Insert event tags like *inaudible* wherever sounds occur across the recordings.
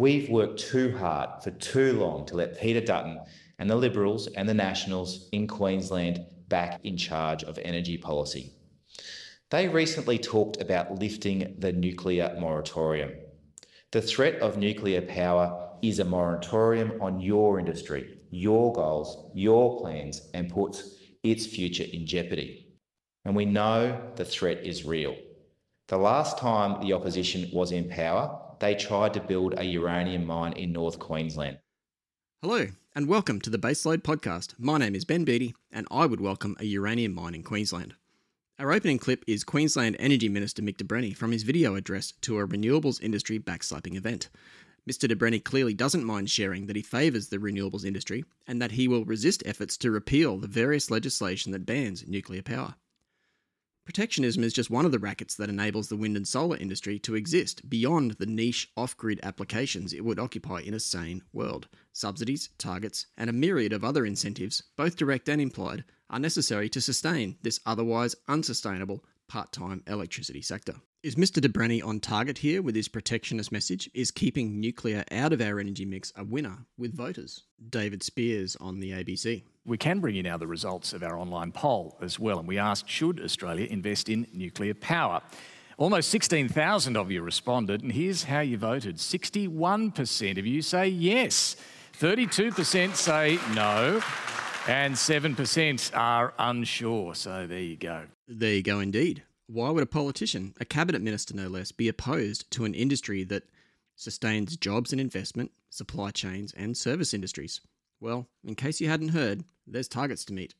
We've worked too hard for too long to let Peter Dutton and the Liberals and the Nationals in Queensland back in charge of energy policy. They recently talked about lifting the nuclear moratorium. The threat of nuclear power is a moratorium on your industry, your goals, your plans, and puts its future in jeopardy. And we know the threat is real. The last time the opposition was in power, they tried to build a uranium mine in North Queensland. Hello, and welcome to the Baseload Podcast. My name is Ben Beattie, and I would welcome a uranium mine in Queensland. Our opening clip is Queensland Energy Minister Mick de Brenni from his video address to a renewables industry backslapping event. Mr. de Brenni clearly doesn't mind sharing that he favours the renewables industry and that he will resist efforts to repeal the various legislation that bans nuclear power. Protectionism is just one of the rackets that enables the wind and solar industry to exist beyond the niche off grid applications it would occupy in a sane world. Subsidies, targets, and a myriad of other incentives, both direct and implied, are necessary to sustain this otherwise unsustainable part time electricity sector. Is Mr. de Brenni on target here with his protectionist message? Is keeping nuclear out of our energy mix a winner with voters? David Speers on the ABC. We can bring you now the results of our online poll as well, and we asked should Australia invest in nuclear power? Almost 16,000 of you responded, and here's how you voted 61% of you say yes, 32% say no, and 7% are unsure. So there you go. There you go, indeed. Why would a politician, a cabinet minister no less, be opposed to an industry that sustains jobs and investment, supply chains, and service industries? Well, in case you hadn't heard, there's targets to meet.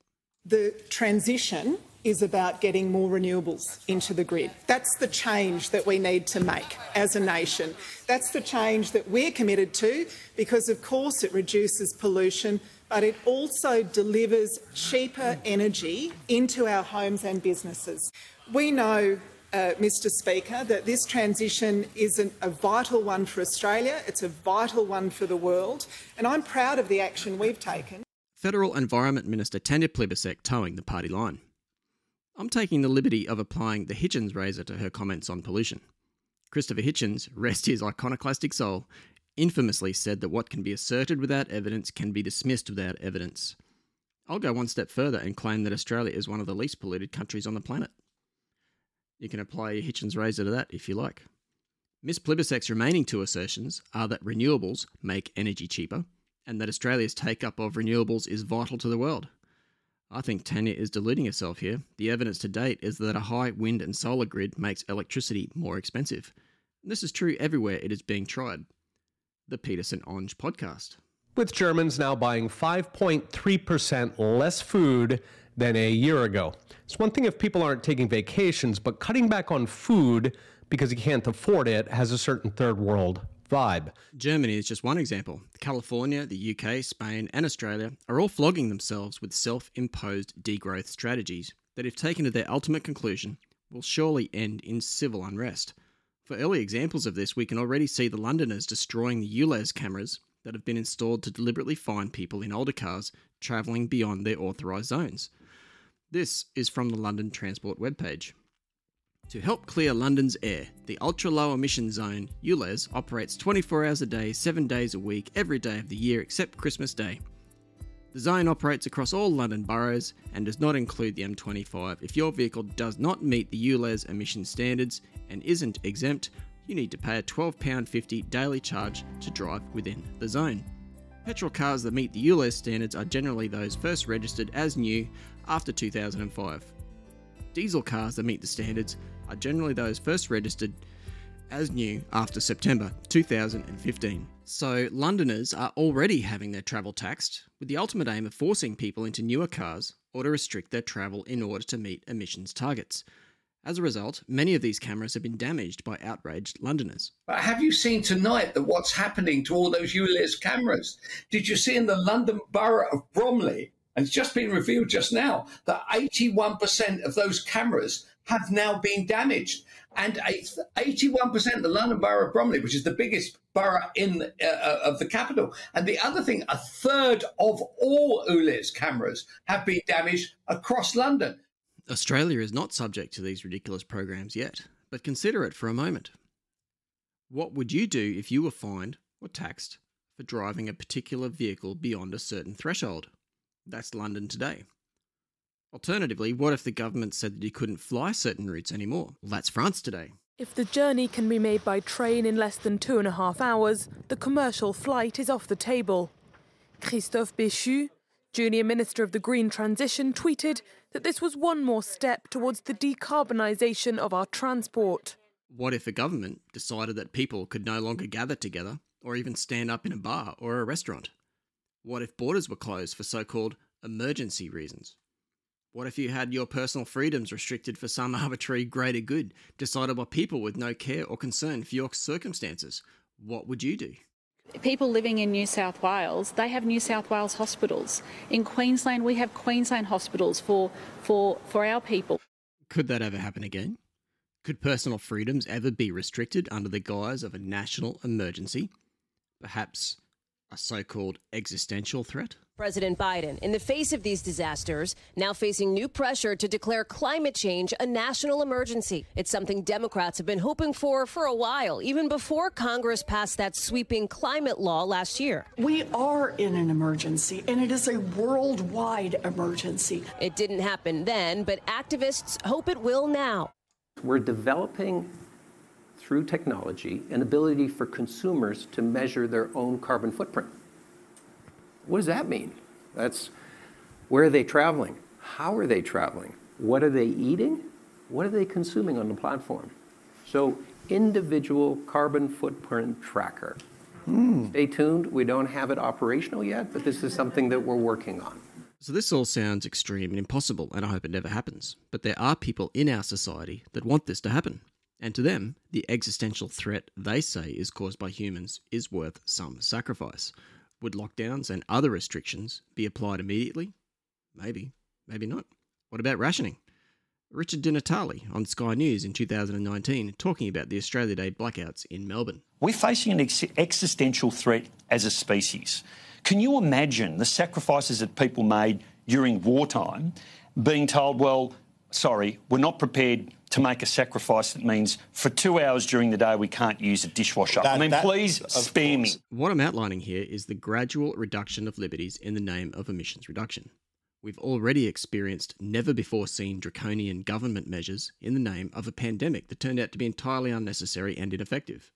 The transition is about getting more renewables into the grid. That's the change that we need to make as a nation. That's the change that we're committed to because, of course, it reduces pollution, but it also delivers cheaper energy into our homes and businesses. We know, uh, Mr Speaker, that this transition is an, a vital one for Australia, it's a vital one for the world, and I'm proud of the action we've taken. Federal Environment Minister Tanya Plibersek toeing the party line. I'm taking the liberty of applying the Hitchens razor to her comments on pollution. Christopher Hitchens, rest his iconoclastic soul, infamously said that what can be asserted without evidence can be dismissed without evidence. I'll go one step further and claim that Australia is one of the least polluted countries on the planet. You can apply Hitchens razor to that if you like. Miss Plibersek's remaining two assertions are that renewables make energy cheaper and that Australia's take up of renewables is vital to the world. I think Tanya is deluding herself here. The evidence to date is that a high wind and solar grid makes electricity more expensive. this is true everywhere it is being tried. The Peterson Orange podcast. With Germans now buying 5.3% less food than a year ago. It's one thing if people aren't taking vacations, but cutting back on food because you can't afford it has a certain third world vibe. Germany is just one example. California, the UK, Spain, and Australia are all flogging themselves with self imposed degrowth strategies that, if taken to their ultimate conclusion, will surely end in civil unrest. For early examples of this, we can already see the Londoners destroying the ULEZ cameras that have been installed to deliberately find people in older cars travelling beyond their authorised zones. This is from the London Transport webpage. To help clear London's air, the ultra low emission zone, ULEZ, operates 24 hours a day, 7 days a week, every day of the year except Christmas Day. The zone operates across all London boroughs and does not include the M25. If your vehicle does not meet the ULEZ emission standards and isn't exempt, you need to pay a £12.50 daily charge to drive within the zone. Petrol cars that meet the ULEZ standards are generally those first registered as new after 2005. Diesel cars that meet the standards are generally those first registered as new after September 2015. So, Londoners are already having their travel taxed, with the ultimate aim of forcing people into newer cars or to restrict their travel in order to meet emissions targets. As a result, many of these cameras have been damaged by outraged Londoners. But have you seen tonight that what's happening to all those ULEZ cameras? Did you see in the London borough of Bromley, and it's just been revealed just now, that 81% of those cameras have now been damaged. And 81% of the London Borough of Bromley, which is the biggest borough in uh, uh, of the capital. And the other thing, a third of all ULEZ cameras have been damaged across London. Australia is not subject to these ridiculous programs yet, but consider it for a moment. What would you do if you were fined or taxed for driving a particular vehicle beyond a certain threshold. That's London today. Alternatively, what if the government said that you couldn't fly certain routes anymore? Well, that's France today. If the journey can be made by train in less than two and a half hours, the commercial flight is off the table. Christophe Béchu, Junior Minister of the Green Transition, tweeted that this was one more step towards the decarbonisation of our transport. What if a government decided that people could no longer gather together or even stand up in a bar or a restaurant? What if borders were closed for so called emergency reasons? What if you had your personal freedoms restricted for some *laughs* arbitrary greater good, decided by people with no care or concern for your circumstances? What would you do? People living in New South Wales, they have New South Wales hospitals. In Queensland, we have Queensland hospitals for, for, for our people. Could that ever happen again? Could personal freedoms ever be restricted under the guise of a national emergency? Perhaps a so called existential threat? President Biden, in the face of these disasters, now facing new pressure to declare climate change a national emergency. It's something Democrats have been hoping for for a while, even before Congress passed that sweeping climate law last year. We are in an emergency, and it is a worldwide emergency. It didn't happen then, but activists hope it will now. We're developing through technology an ability for consumers to measure their own carbon footprint. What does that mean? That's where are they traveling? How are they traveling? What are they eating? What are they consuming on the platform? So, individual carbon footprint tracker. Mm. Stay tuned. We don't have it operational yet, but this is something that we're working on. So, this all sounds extreme and impossible, and I hope it never happens. But there are people in our society that want this to happen. And to them, the existential threat they say is caused by humans is worth some sacrifice. Would lockdowns and other restrictions be applied immediately? Maybe, maybe not. What about rationing? Richard Di Natale on Sky News in 2019 talking about the Australia Day blackouts in Melbourne. We're facing an ex- existential threat as a species. Can you imagine the sacrifices that people made during wartime being told, well, sorry, we're not prepared to make a sacrifice that means for two hours during the day we can't use a dishwasher. That, I mean, that, please spare me. What I'm outlining here is the gradual reduction of liberties in the name of emissions reduction. We've already experienced never before seen draconian government measures in the name of a pandemic that turned out to be entirely unnecessary and ineffective.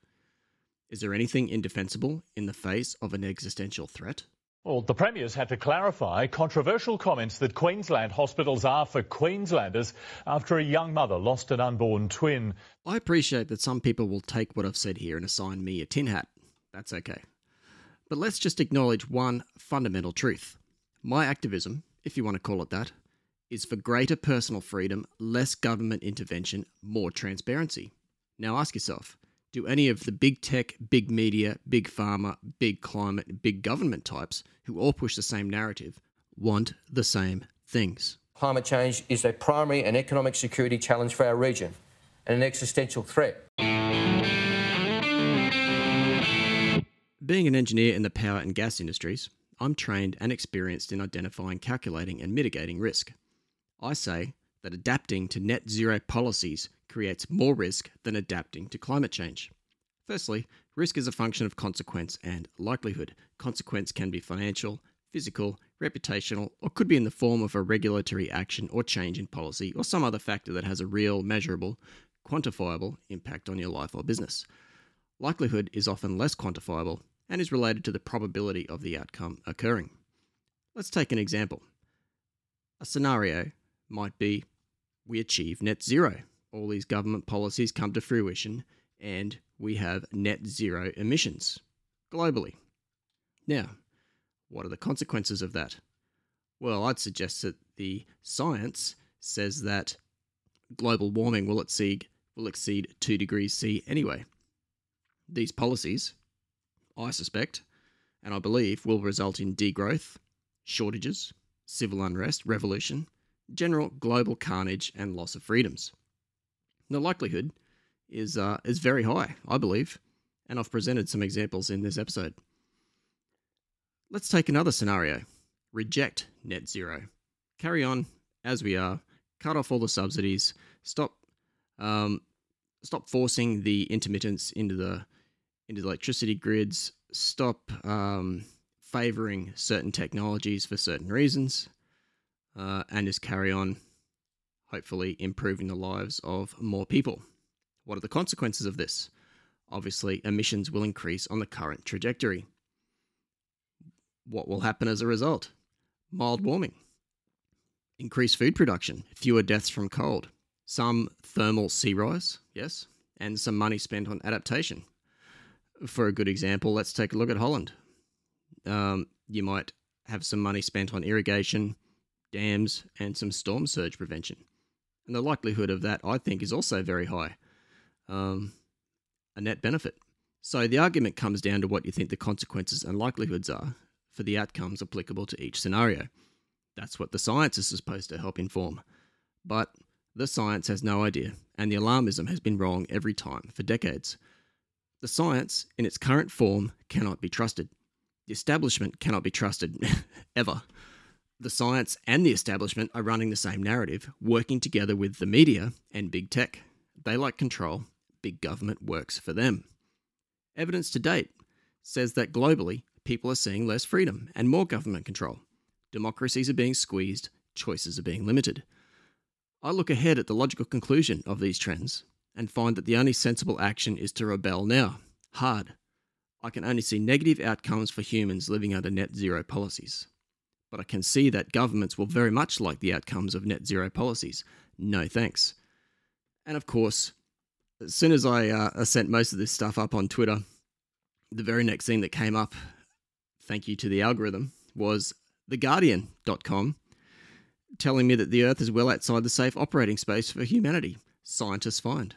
Is there anything indefensible in the face of an existential threat? Well, the Premier's had to clarify controversial comments that Queensland hospitals are for Queenslanders after a young mother lost an unborn twin. I appreciate that some people will take what I've said here and assign me a tin hat. That's okay. But let's just acknowledge one fundamental truth. My activism, if you want to call it that, is for greater personal freedom, less government intervention, more transparency. Now ask yourself do any of the big tech, big media, big pharma, big climate, big government types who all push the same narrative want the same things? Climate change is a primary and economic security challenge for our region and an existential threat. Being an engineer in the power and gas industries, I'm trained and experienced in identifying, calculating, and mitigating risk. I say that adapting to net zero policies creates more risk than adapting to climate change. Firstly, risk is a function of consequence and likelihood. Consequence can be financial, physical, reputational, or could be in the form of a regulatory action or change in policy or some other factor that has a real, measurable, quantifiable impact on your life or business. Likelihood is often less quantifiable and is related to the probability of the outcome occurring. Let's take an example. A scenario might be we achieve net zero. All these government policies come to fruition and we have net zero emissions globally. Now, what are the consequences of that? Well, I'd suggest that the science says that global warming will exceed will exceed 2 degrees C anyway. These policies, I suspect, and I believe will result in degrowth, shortages, civil unrest, revolution, general global carnage, and loss of freedoms. The likelihood is, uh, is very high, I believe, and I've presented some examples in this episode. Let's take another scenario reject net zero. Carry on as we are, cut off all the subsidies, stop, um, stop forcing the intermittents into the into the electricity grids, stop um, favouring certain technologies for certain reasons, uh, and just carry on, hopefully, improving the lives of more people. What are the consequences of this? Obviously, emissions will increase on the current trajectory. What will happen as a result? Mild warming, increased food production, fewer deaths from cold, some thermal sea rise, yes, and some money spent on adaptation. For a good example, let's take a look at Holland. Um, you might have some money spent on irrigation, dams, and some storm surge prevention. And the likelihood of that, I think, is also very high. Um, a net benefit. So the argument comes down to what you think the consequences and likelihoods are for the outcomes applicable to each scenario. That's what the science is supposed to help inform. But the science has no idea, and the alarmism has been wrong every time for decades. The science, in its current form, cannot be trusted. The establishment cannot be trusted, *laughs* ever. The science and the establishment are running the same narrative, working together with the media and big tech. They like control, big government works for them. Evidence to date says that globally, people are seeing less freedom and more government control. Democracies are being squeezed, choices are being limited. I look ahead at the logical conclusion of these trends and find that the only sensible action is to rebel now, hard. I can only see negative outcomes for humans living under net zero policies. But I can see that governments will very much like the outcomes of net zero policies. No thanks. And of course, as soon as I uh, sent most of this stuff up on Twitter, the very next thing that came up, thank you to the algorithm, was theguardian.com telling me that the Earth is well outside the safe operating space for humanity. Scientists find.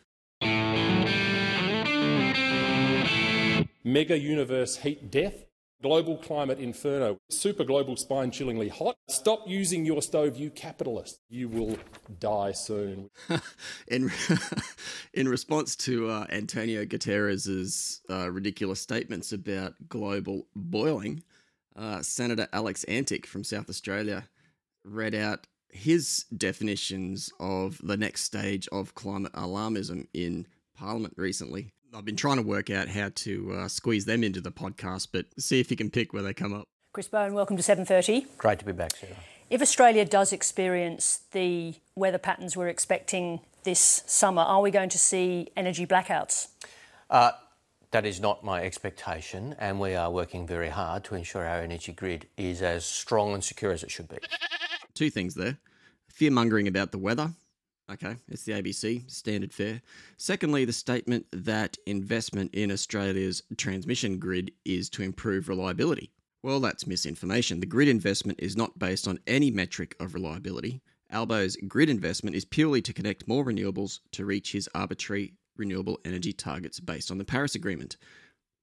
Mega universe heat death, global climate inferno, super global spine chillingly hot. Stop using your stove, you capitalist. You will die soon. *laughs* in, *laughs* in response to uh, Antonio Guterres' uh, ridiculous statements about global boiling, uh, Senator Alex Antic from South Australia read out his definitions of the next stage of climate alarmism in Parliament recently. I've been trying to work out how to uh, squeeze them into the podcast, but see if you can pick where they come up. Chris Bowen, welcome to 7:30. Great to be back, Sarah. If Australia does experience the weather patterns we're expecting this summer, are we going to see energy blackouts? Uh, that is not my expectation, and we are working very hard to ensure our energy grid is as strong and secure as it should be. Two things there fear mongering about the weather Okay, it's the ABC, standard fare. Secondly, the statement that investment in Australia's transmission grid is to improve reliability. Well, that's misinformation. The grid investment is not based on any metric of reliability. Albo's grid investment is purely to connect more renewables to reach his arbitrary renewable energy targets based on the Paris Agreement.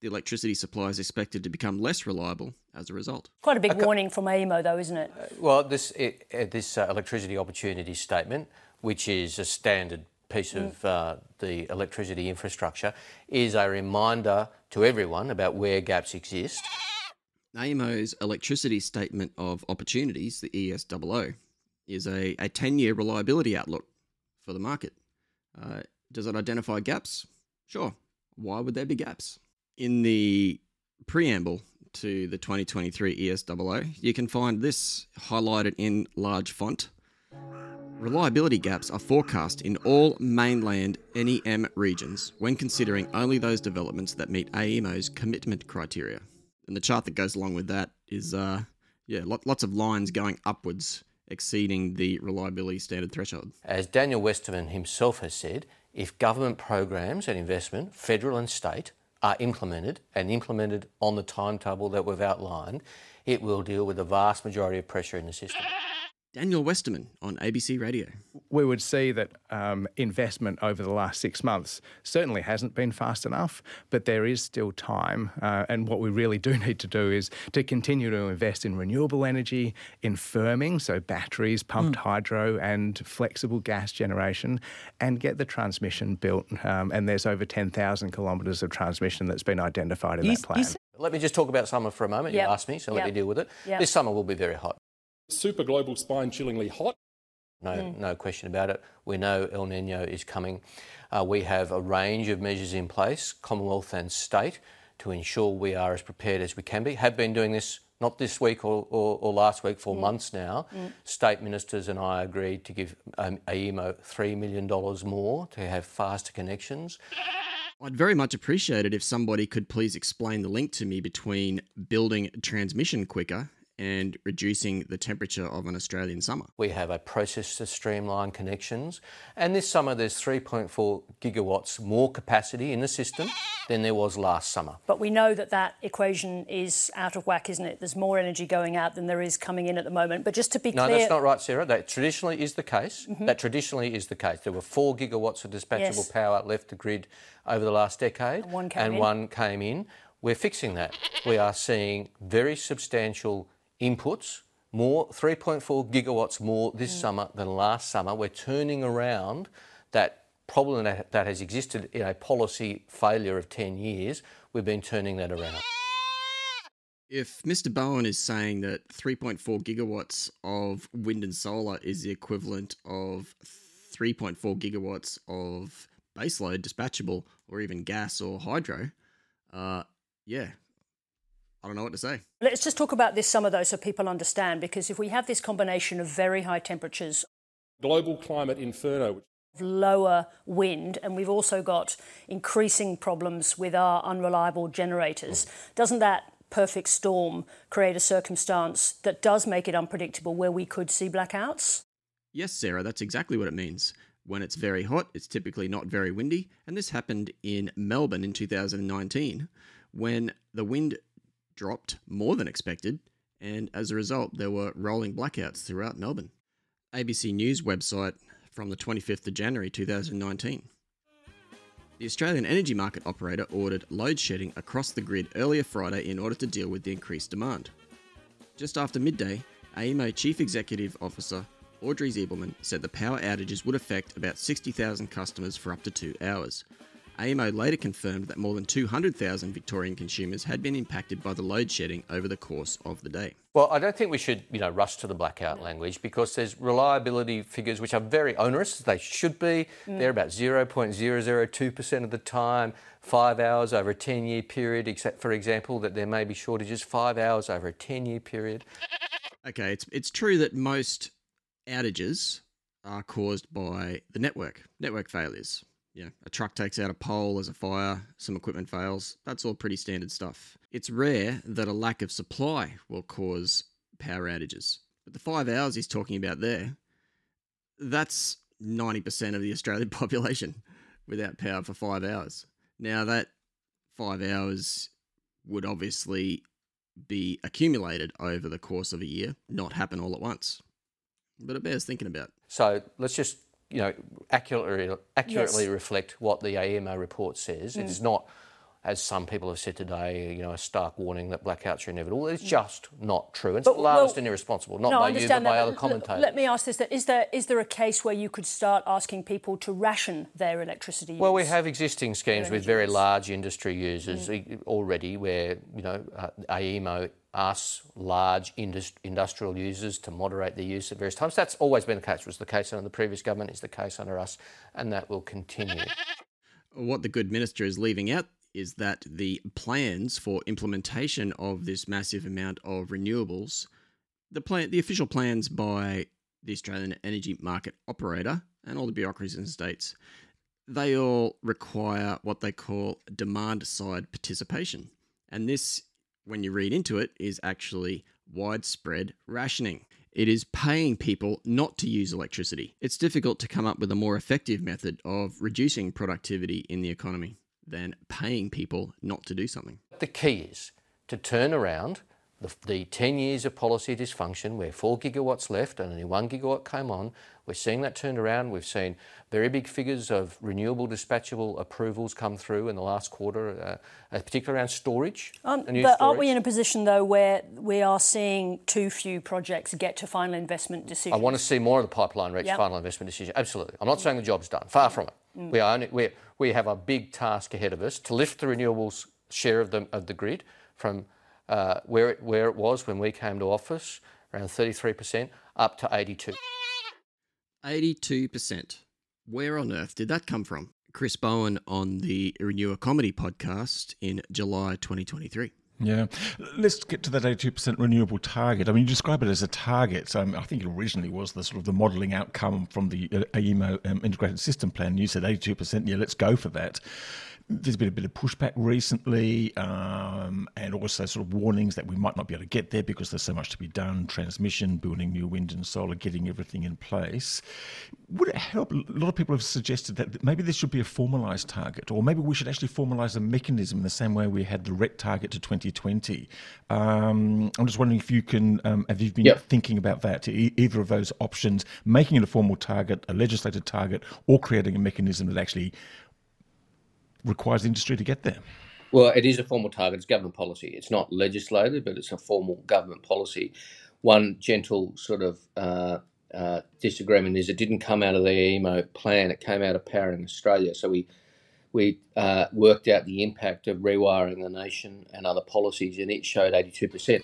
The electricity supply is expected to become less reliable as a result. Quite a big warning from AEMO, though, isn't it? Uh, well, this, it, uh, this uh, electricity opportunity statement which is a standard piece mm. of uh, the electricity infrastructure, is a reminder to everyone about where gaps exist. AEMO's electricity statement of opportunities, the ESOO, is a, a 10 year reliability outlook for the market. Uh, does it identify gaps? Sure. Why would there be gaps? In the preamble to the 2023 ESOO, you can find this highlighted in large font Reliability gaps are forecast in all mainland NEM regions when considering only those developments that meet AEMO's commitment criteria. And the chart that goes along with that is, uh, yeah, lots of lines going upwards, exceeding the reliability standard threshold. As Daniel Westerman himself has said, if government programs and investment, federal and state, are implemented and implemented on the timetable that we've outlined, it will deal with the vast majority of pressure in the system. Daniel Westerman on ABC Radio. We would see that um, investment over the last six months certainly hasn't been fast enough, but there is still time. Uh, and what we really do *laughs* need to do is to continue to invest in renewable energy, in firming, so batteries, pumped mm. hydro, and flexible gas generation, and get the transmission built. Um, and there's over 10,000 kilometres of transmission that's been identified in that plan. Let me just talk about summer for a moment. Yep. You asked me, so yep. let me deal with it. Yep. This summer will be very hot super global spine chillingly hot. No, mm. no question about it. We know El Nino is coming. Uh, we have a range of measures in place, Commonwealth and state, to ensure we are as prepared as we can be. Have been doing this not this week or, or, or last week, for mm. months now. Mm. State ministers and I agreed to give um, AEMO $3 million more to have faster connections. I'd very much appreciate it if somebody could please explain the link to me between building transmission quicker and reducing the temperature of an Australian summer. We have a process to streamline connections, and this summer there's 3.4 gigawatts more capacity in the system than there was last summer. But we know that that equation is out of whack, isn't it? There's more energy going out than there is coming in at the moment. But just to be no, clear... No, that's not right, Sarah. That traditionally is the case. Mm-hmm. That traditionally is the case. There were 4 gigawatts of dispatchable yes. power left the grid over the last decade, and one came and in. One came in. We're fixing that. We are seeing very substantial inputs, more 3.4 gigawatts more this mm. summer than last summer. We're turning around that problem that, that has existed in a policy failure of 10 years. We've been turning that around. If Mr. Bowen is saying that 3.4 gigawatts of wind and solar is the equivalent of 3.4 gigawatts of baseload dispatchable or even gas or hydro, uh, yeah, I don't know what to say. Let's just talk about this summer, though, so people understand, because if we have this combination of very high temperatures, global climate inferno, lower wind, and we've also got increasing problems with our unreliable generators, hmm. doesn't that perfect storm create a circumstance that does make it unpredictable where we could see blackouts? Yes, Sarah, that's exactly what it means. When it's very hot, it's typically not very windy, and this happened in Melbourne in 2019 when the wind dropped more than expected, and as a result, there were rolling blackouts throughout Melbourne. ABC News website from the 25th of January 2019. The Australian Energy Market Operator ordered load shedding across the grid earlier Friday in order to deal with the increased demand. Just after midday, AEMO Chief Executive Officer Audrey Zibelman said the power outages would affect about 60,000 customers for up to two hours, AEMO later confirmed that more than 200,000 Victorian consumers had been impacted by the load shedding over the course of the day. Well, I don't think we should, you know, rush to the blackout language because there's reliability figures which are very onerous. They should be. Mm. They're about 0.002% of the time, five hours over a 10-year period, except for example that there may be shortages five hours over a 10-year period. Okay, it's it's true that most outages are caused by the network, network failures know, a truck takes out a pole as a fire, some equipment fails. That's all pretty standard stuff. It's rare that a lack of supply will cause power outages. But the five hours he's talking about there, that's 90% of the *laughs* Australian population without power for five hours. Now, that five hours would obviously be accumulated over the course of a year, not happen all at once. But it bears thinking about. So let's just you know, accurately, accurately yes. reflect what the AEMO report says. Mm. It is not, as some people have said today, you know, a stark warning that blackouts are inevitable. It's mm. just not true. It's but, alarmist well, and irresponsible, not no, by you, but by other commentators. Let me ask this: is there is there a case where you could start asking people to ration their electricity? Use? Well, we have existing schemes with very large industry users mm. already, where you know uh, AEMO us large industrial users to moderate their use at various times. That's always been the case. It was the case under the previous government, is the case under us, and that will continue. What the good minister is leaving out is that the plans for implementation of this massive amount of renewables, the plan, the official plans by the Australian Energy Market Operator and all the bureaucracies in the states, they all require what they call demand side participation. And this when you read into it, is actually widespread rationing. It is paying people not to use electricity. It's difficult to come up with a more effective method of reducing productivity in the economy than paying people not to do something. The key is to turn around the, the 10 years of policy dysfunction where 4 gigawatts left and only 1 gigawatt came on. We're seeing that turned around. We've seen very big figures of renewable dispatchable approvals come through in the last quarter, uh, particularly around storage. Um, but storage. aren't we in a position, though, where we are seeing too few projects get to final investment decision? I want to see more of the pipeline reach yep. final investment decision. Absolutely. I'm not saying the job's done. Far from it. Mm. We, are only, we, we have a big task ahead of us to lift the renewables share of the, of the grid from where, it, where it was when we came to office, around 33%, up to 82. 82%. Where on earth did that come from? Chris Bowen on the RenewEconomy podcast in July 2023. Yeah. Let's get to that 82% renewable target. I mean, you describe it as a target. Um, I think it originally was the sort of the modelling outcome from the uh, AEMO um, integrated system plan. You said 82%, yeah, let's go for that there's been a bit of pushback recently, um, and also sort of warnings that we might not be able to get there because there's so much to be done transmission, building new wind and solar, getting everything in place. Would it help? A lot of people have suggested that maybe there should be a formalised target, or maybe we should actually formalise a mechanism in the same way we had the RET target to 2020. Um, I'm just wondering if you can, um, have you been yep. thinking about that, either of those options, making it a formal target, a legislated target, or creating a mechanism that actually requires industry to get there? Well, it is a formal target. It's government policy. It's not legislated, but it's a formal government policy. One gentle sort of uh, uh, disagreement is it didn't come out of the AEMO plan. It came out of Powering Australia. So we we uh, worked out the impact of rewiring the nation and other policies, and it showed 82%.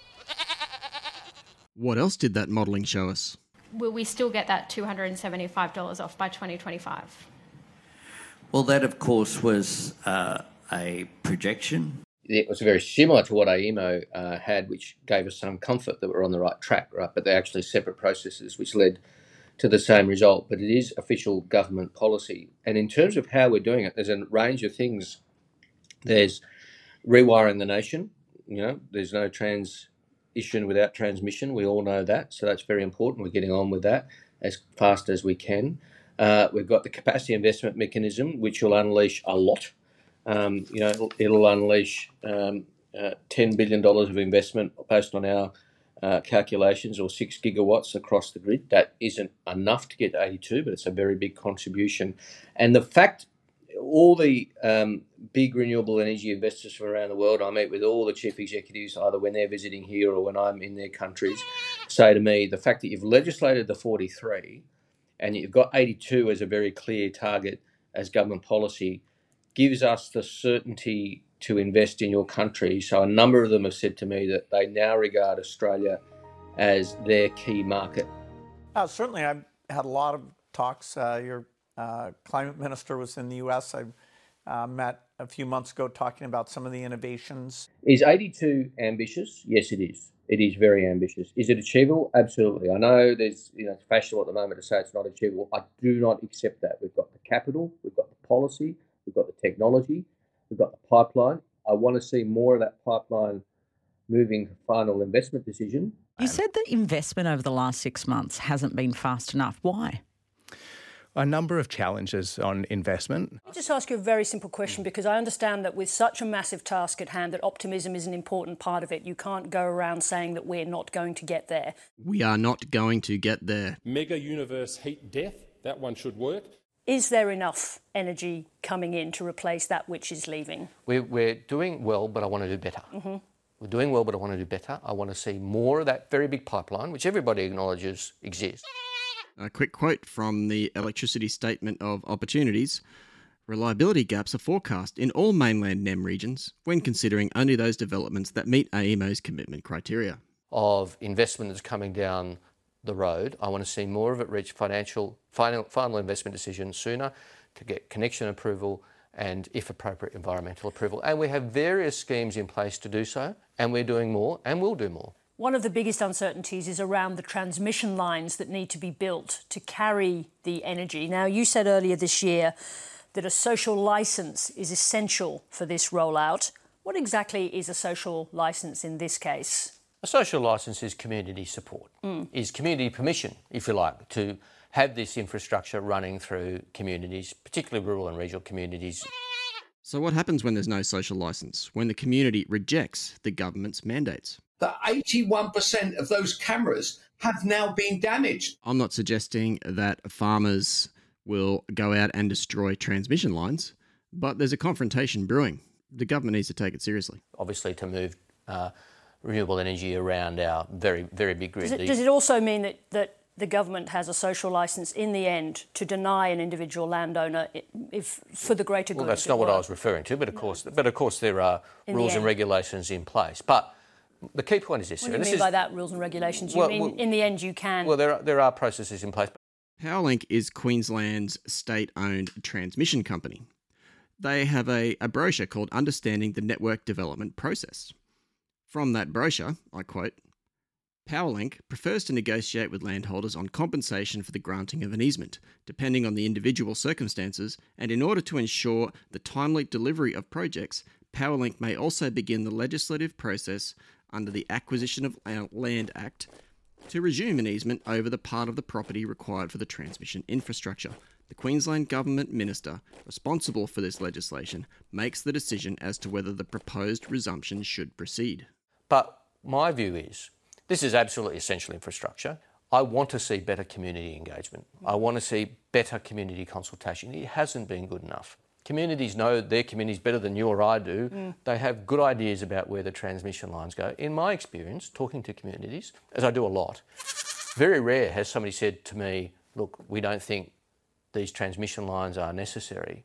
What else did that modelling show us? Will we still get that $275 off by 2025? Well, that, of course, was uh, a projection. It was very similar to what AEMO uh, had, which gave us some comfort that we're on the right track, right? But they're actually separate processes which led to the same result. But it is official government policy. And in terms of how we're doing it, there's a range of things. There's rewiring the nation. You know, there's no transition without transmission. We all know that. So that's very important. We're getting on with that as fast as we can. Uh, we've got the capacity investment mechanism, which will unleash a lot. Um, you know, it'll, it'll unleash um, uh, $10 billion of investment based on our uh, calculations or six gigawatts across the grid. That isn't enough to get 82, but it's a very big contribution. And the fact, all the um, big renewable energy investors from around the world, I meet with all the chief executives, either when they're visiting here or when I'm in their countries, say to me, the fact that you've legislated the 43 and you've got 82 as a very clear target as government policy, gives us the certainty to invest in your country. So a number of them have said to me that they now regard Australia as their key market. Uh, certainly, I've had a lot of talks. Uh, your uh, climate minister was in the U.S. I uh, met a few months ago talking about some of the innovations. Is 82 ambitious? Yes, it is it is very ambitious. Is it achievable? Absolutely. I know there's you know it's fashionable at the moment to say it's not achievable. I do not accept that. We've got the capital, we've got the policy, we've got the technology, we've got the pipeline. I want to see more of that pipeline moving to final investment decision. You said the investment over the last six months hasn't been fast enough. Why? A number of challenges on investment. Let me just ask you a very simple question because I understand that with such a massive task at hand that optimism is an important part of it. You can't go around saying that we're not going to get there. We are not going to get there. Mega universe heat death, that one should work. Is there enough energy coming in to replace that which is leaving? We're, we're doing well, but I want to do better. Mm-hmm. We're doing well, but I want to do better. I want to see more of that very big pipeline, which everybody acknowledges exists. A quick quote from the Electricity Statement of Opportunities. Reliability gaps are forecast in all mainland NEM regions when considering only those developments that meet AEMO's commitment criteria. Of investment that's coming down the road, I want to see more of it reach financial final, final investment decision sooner to get connection approval and, if appropriate, environmental approval. And we have various schemes in place to do so, and we're doing more and will do more. One of the biggest uncertainties is around the transmission lines that need to be built to carry the energy. Now, you said earlier this year that a social licence is essential for this rollout. What exactly is a social licence in this case? A social licence is community support, mm. is community permission, if you like, to have this infrastructure running through communities, particularly rural and regional communities. So, what happens when there's no social licence? When the community rejects the government's mandates? That 81% of those cameras have now been damaged. I'm not suggesting that farmers will go out and destroy transmission lines, but there's a confrontation brewing. The government needs to take it seriously. Obviously, to move uh, renewable energy around our very, very big grid. Does it, does it also mean that, that the government has a social license in the end to deny an individual landowner if for the greater good. Well, that's not what I was referring to, but of course, but of course there are in rules the and regulations in place. But the key point is this. What do you mean by that, rules and regulations? You well, mean well, in the end you can? Well, there are, there are processes in place. Powerlink is Queensland's state owned transmission company. They have a, a brochure called Understanding the Network Development Process. From that brochure, I quote Powerlink prefers to negotiate with landholders on compensation for the granting of an easement, depending on the individual circumstances, and in order to ensure the timely delivery of projects, Powerlink may also begin the legislative process under the Acquisition of Land Act to resume an easement over the part of the property required for the transmission infrastructure. The Queensland Government Minister responsible for this legislation makes the decision as to whether the proposed resumption should proceed. But my view is this is absolutely essential infrastructure. I want to see better community engagement. I want to see better community consultation. It hasn't been good enough. Communities know their communities better than you or I do. Mm. They have good ideas about where the transmission lines go. In my experience, talking to communities, as I do a lot, very rare has somebody said to me, "Look, we don't think these transmission lines are necessary."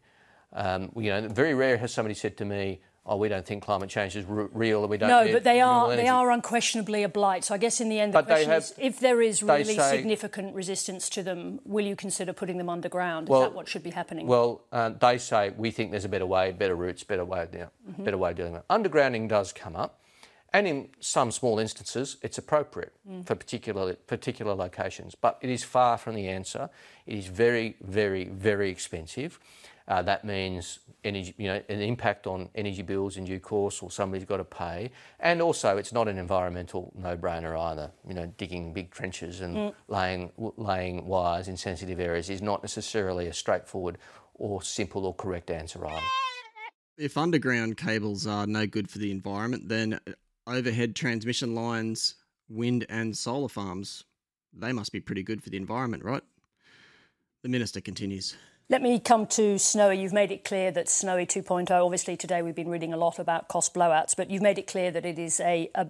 Um, you know, very rare has somebody said to me, oh, we don't think climate change is r- real, and we don't. No, but they are energy. they are unquestionably a blight. So I guess in the end, the but question have, is, if there is really say, significant resistance to them, will you consider putting them underground? Well, is that what should be happening? Well, uh, they say we think there's a better way, better routes, better way, you know, mm-hmm. better way of doing it. Undergrounding does come up. And in some small instances, it's appropriate mm. for particular, particular locations, but it is far from the answer. It is very, very, very expensive. Uh, that means energy, you know, an impact on energy bills in due course, or somebody's got to pay. And also, it's not an environmental no-brainer either. You know, digging big trenches and mm. laying laying wires in sensitive areas is not necessarily a straightforward or simple or correct answer either. If underground cables are no good for the environment, then overhead transmission lines, wind and solar farms, they must be pretty good for the environment, right? The minister continues. Let me come to Snowy. You've made it clear that Snowy 2.0, obviously today we've been reading a lot about cost blowouts, but you've made it clear that it is a, a,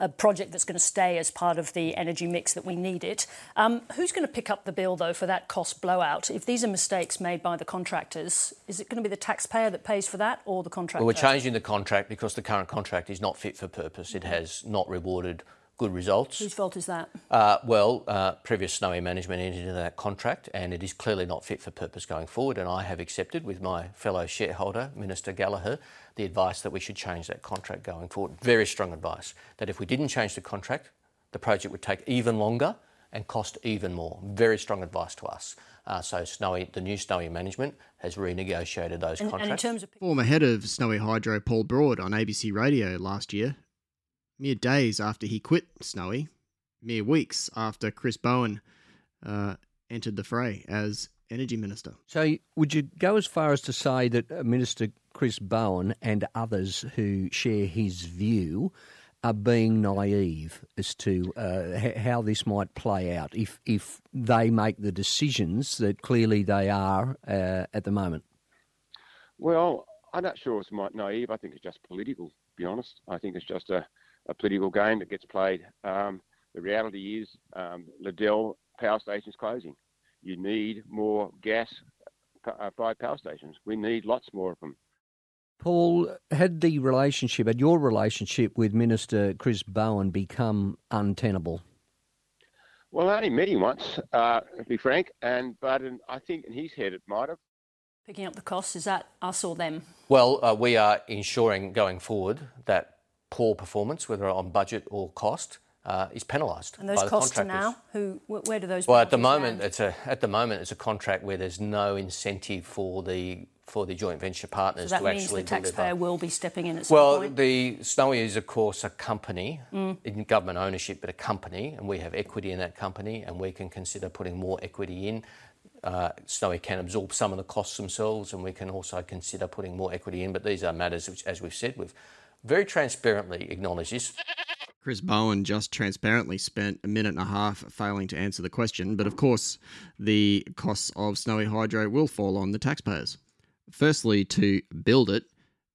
a project that's going to stay as part of the energy mix that we need it. Um, who's going to pick up the bill, though, for that cost blowout? If these are mistakes made by the contractors, is it going to be the taxpayer that pays for that or the contractor? Well, we're changing the contract because the current contract is not fit for purpose. It has not rewarded good results. Whose fault is that? Uh, well, uh, previous Snowy management entered into that contract, and it is clearly not fit for purpose going forward. And I have accepted, with my fellow shareholder, Minister Gallagher, the advice that we should change that contract going forward. Very strong advice that if we didn't change the contract, the project would take even longer and cost even more. Very strong advice to us. Uh, so Snowy, the new Snowy management has renegotiated those and, contracts. And in terms of former head of Snowy Hydro, Paul Broad, on ABC Radio last year, mere days after he quit Snowy, mere weeks after Chris Bowen uh, entered the fray as energy minister. So, would you go as far as to say that uh, Minister Chris Bowen and others who share his view are being naive as to uh, how this might play out if if they make the decisions that clearly they are uh, at the moment? Well, I'm not sure it's naive. I think it's just political. To be honest, I think it's just a a political game that gets played. Um, the reality is um, Liddell power station is closing. You need more gas uh, fired power stations. We need lots more of them. Paul, had the relationship, had your relationship with Minister Chris Bowen become untenable? Well, I only met him once, uh, to be frank, and but in, I think in his head it might have. Picking up the costs, is that us or them? Well, uh, we are ensuring going forward that poor performance, whether on budget or cost, uh, is penalised. And those costs are now who? Where do those? Well, at the moment, land? it's a at the moment it's a contract where there's no incentive for the for the joint venture partners so that to means actually the taxpayer will be stepping in at some well, point. the Snowy is of course a company mm. in government ownership, but a company, and we have equity in that company, and we can consider putting more equity in. Uh, Snowy can absorb some of the costs themselves, and we can also consider putting more equity in. But these are matters which, as we've said, we've very transparently acknowledge this. Chris Bowen just transparently spent a minute and a half failing to answer the question, but of course, the costs of Snowy Hydro will fall on the taxpayers. Firstly, to build it,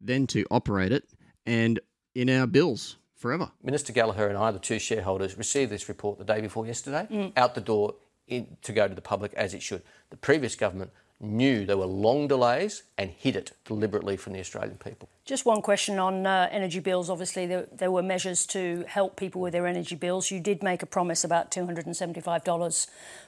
then to operate it, and in our bills forever. Minister Gallagher and I, the two shareholders, received this report the day before yesterday, mm. out the door in, to go to the public as it should. The previous government knew there were long delays and hid it deliberately from the Australian people. Just one question on uh, energy bills. Obviously, there, there, were measures to help people with their energy bills. You did make a promise about $275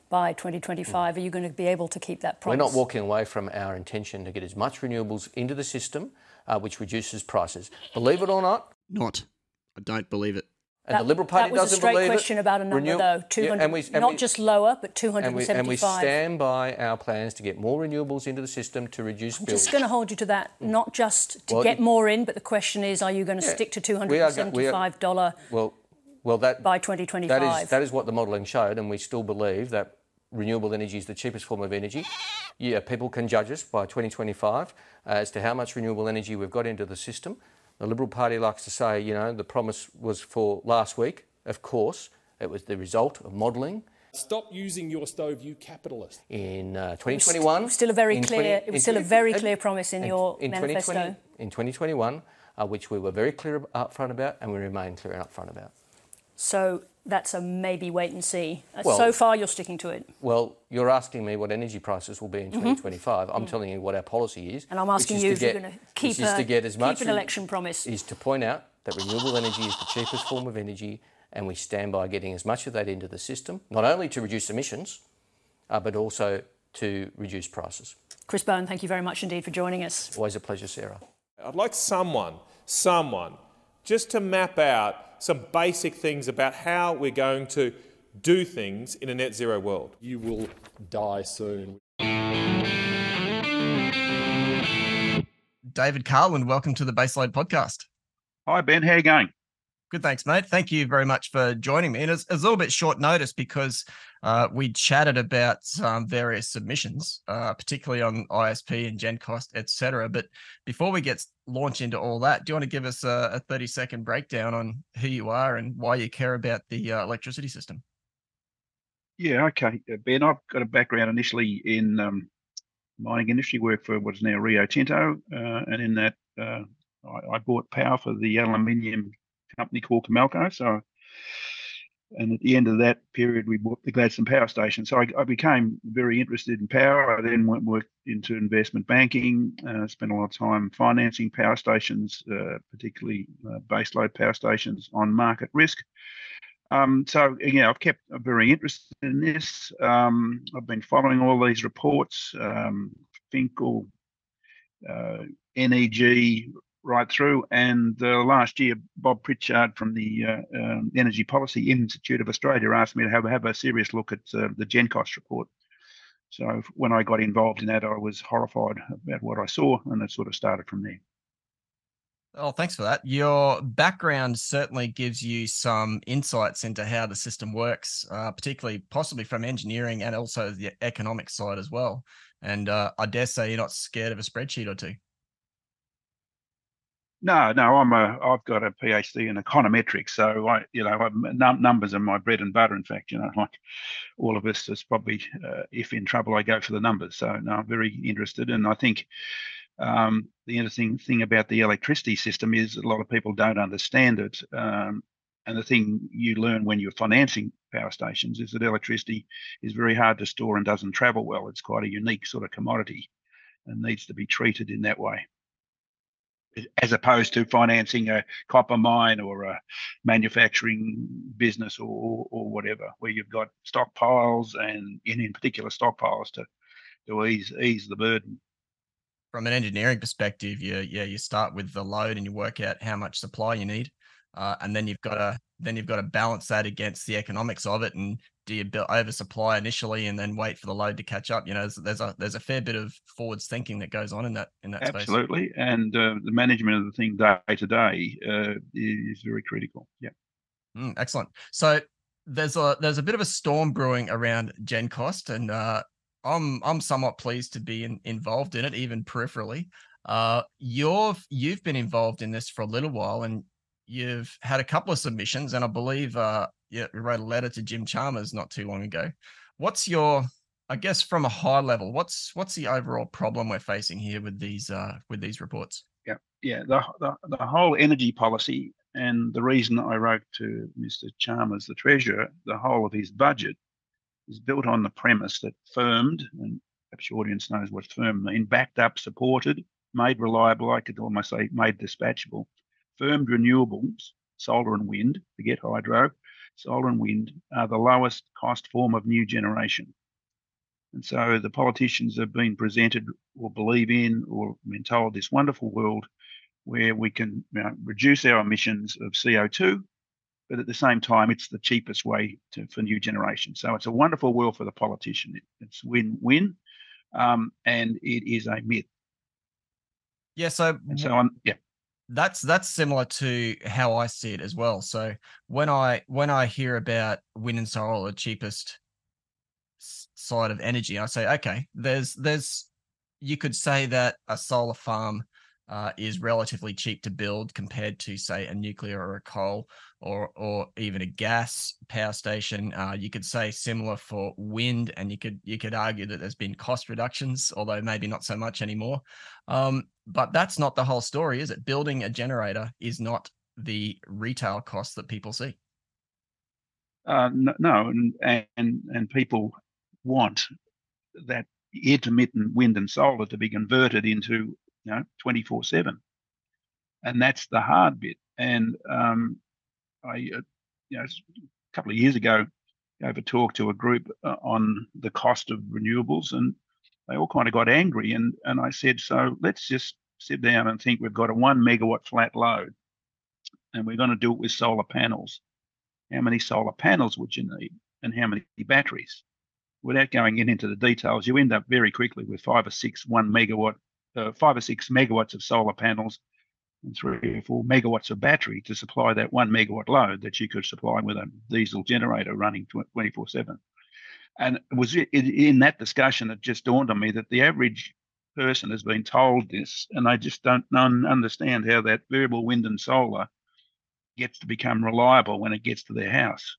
by 2025. Mm. Are you going to be able to keep that promise? We're not walking away from our intention to get as much renewables into the system, uh, which reduces prices. Believe it or not, not. I don't believe it. And that, the Liberal Party that was a straight question it. about a number, Renew- though. 200, yeah, and we, and not we, just lower, but 275. And we, and we stand by our plans to get more renewables into the system to reduce I'm bills. just going to hold you to that, not just to well, get more in, but the question is, are you going to yeah, stick to $275 are, well, well, that, by 2025? That is, that is what the modelling showed, and we still believe that renewable energy is the cheapest form of energy. Yeah, people can judge us by 2025 uh, as to how much renewable energy we've got into the system. The Liberal Party likes to say, you know, the promise was for last week. Of course, it was the result of modelling. Stop using your stove, you capitalist. In uh, 2021, it was still a very clear. 20, it was still a very clear promise in, in your in manifesto. 2020, in 2021, uh, which we were very clear upfront about, and we remain clear and upfront about. So that's a maybe wait and see. Uh, well, so far, you're sticking to it. Well, you're asking me what energy prices will be in 2025. Mm-hmm. I'm mm. telling you what our policy is. And I'm asking you if get, you're going to keep, a, to get as much keep an election promise. Is to point out that renewable energy is the cheapest form of energy, and we stand by getting as much of that into the system, not only to reduce emissions, uh, but also to reduce prices. Chris Bowen, thank you very much indeed for joining us. Always a pleasure, Sarah. I'd like someone, someone, just to map out some basic things about how we're going to do things in a net zero world. You will die soon. David Carland, welcome to the Baseload podcast. Hi, Ben. How are you going? Good, thanks, mate. Thank you very much for joining me. And it's, it's a little bit short notice because uh, we chatted about um, various submissions, uh, particularly on ISP and GenCost, etc. But before we get launch into all that, do you want to give us a, a 30 second breakdown on who you are and why you care about the uh, electricity system? Yeah, okay. Uh, ben, I've got a background initially in um, mining industry, work for what is now Rio Tinto, uh, and in that uh, I, I, bought power for the aluminium company called Comalco. So, and at the end of that period, we bought the Gladstone Power Station. So I, I became very interested in power. I then went worked into investment banking. Uh, spent a lot of time financing power stations, uh, particularly uh, baseload power stations on market risk. Um, so yeah, I've kept very interested in this. Um, I've been following all these reports, um, Finkel, uh, NEG, right through. And uh, last year, Bob Pritchard from the uh, um, Energy Policy Institute of Australia asked me to have, have a serious look at uh, the GenCost report. So when I got involved in that, I was horrified about what I saw, and it sort of started from there. Oh, thanks for that. Your background certainly gives you some insights into how the system works, uh, particularly possibly from engineering and also the economic side as well. And uh, I dare say you're not scared of a spreadsheet or two. No, no, I'm a. I've got a PhD in econometrics, so I, you know, num- numbers are my bread and butter. In fact, you know, *laughs* like all of us, is probably uh, if in trouble, I go for the numbers. So no, I'm very interested, and I think um, the interesting thing about the electricity system is a lot of people don't understand it. Um, and the thing you learn when you're financing power stations is that electricity is very hard to store and doesn't travel well. It's quite a unique sort of commodity and needs to be treated in that way as opposed to financing a copper mine or a manufacturing business or, or whatever, where you've got stockpiles and in, particular stockpiles to, to ease ease the burden. From an engineering perspective, you yeah you start with the load and you work out how much supply you need, uh, and then you've got to then you've got to balance that against the economics of it and do you build oversupply initially and then wait for the load to catch up? You know, there's, there's a there's a fair bit of forwards thinking that goes on in that in that Absolutely. space. Absolutely, and uh, the management of the thing day to day uh, is very critical. Yeah. Mm, excellent. So there's a there's a bit of a storm brewing around GenCost, and uh, I'm I'm somewhat pleased to be in, involved in it, even peripherally. Uh, you've you've been involved in this for a little while, and you've had a couple of submissions, and I believe uh, you wrote a letter to Jim Chalmers not too long ago. What's your, I guess, from a high level, what's what's the overall problem we're facing here with these uh, with these reports? Yeah, yeah, the, the the whole energy policy, and the reason I wrote to Mr. Chalmers, the treasurer, the whole of his budget is built on the premise that firmed and perhaps your audience knows what firm mean. Backed up, supported, made reliable. I could almost say made dispatchable. Firmed renewables, solar and wind. Forget hydro. Solar and wind are the lowest cost form of new generation. And so the politicians have been presented or believe in or been told this wonderful world where we can you know, reduce our emissions of CO2, but at the same time, it's the cheapest way to, for new generation. So it's a wonderful world for the politician. It, it's win-win, um, and it is a myth. Yeah. So and so on. Yeah. That's that's similar to how I see it as well. So when I when I hear about wind and solar, the cheapest side of energy, I say, okay, there's there's you could say that a solar farm uh, is relatively cheap to build compared to, say, a nuclear or a coal or or even a gas power station. Uh, you could say similar for wind, and you could you could argue that there's been cost reductions, although maybe not so much anymore. Um, but that's not the whole story, is it? Building a generator is not the retail cost that people see. Uh, no, and, and and people want that intermittent wind and solar to be converted into you know, 24 7. And that's the hard bit. And um, I, uh, you know, a couple of years ago, gave a talk to a group uh, on the cost of renewables, and they all kind of got angry. And, and I said, so let's just sit down and think we've got a one megawatt flat load, and we're going to do it with solar panels. How many solar panels would you need, and how many batteries? Without going in into the details, you end up very quickly with five or six one megawatt uh, five or six megawatts of solar panels three or four megawatts of battery to supply that one megawatt load that you could supply with a diesel generator running 24 7. And it was in that discussion that just dawned on me that the average person has been told this, and they just don't understand how that variable wind and solar gets to become reliable when it gets to their house.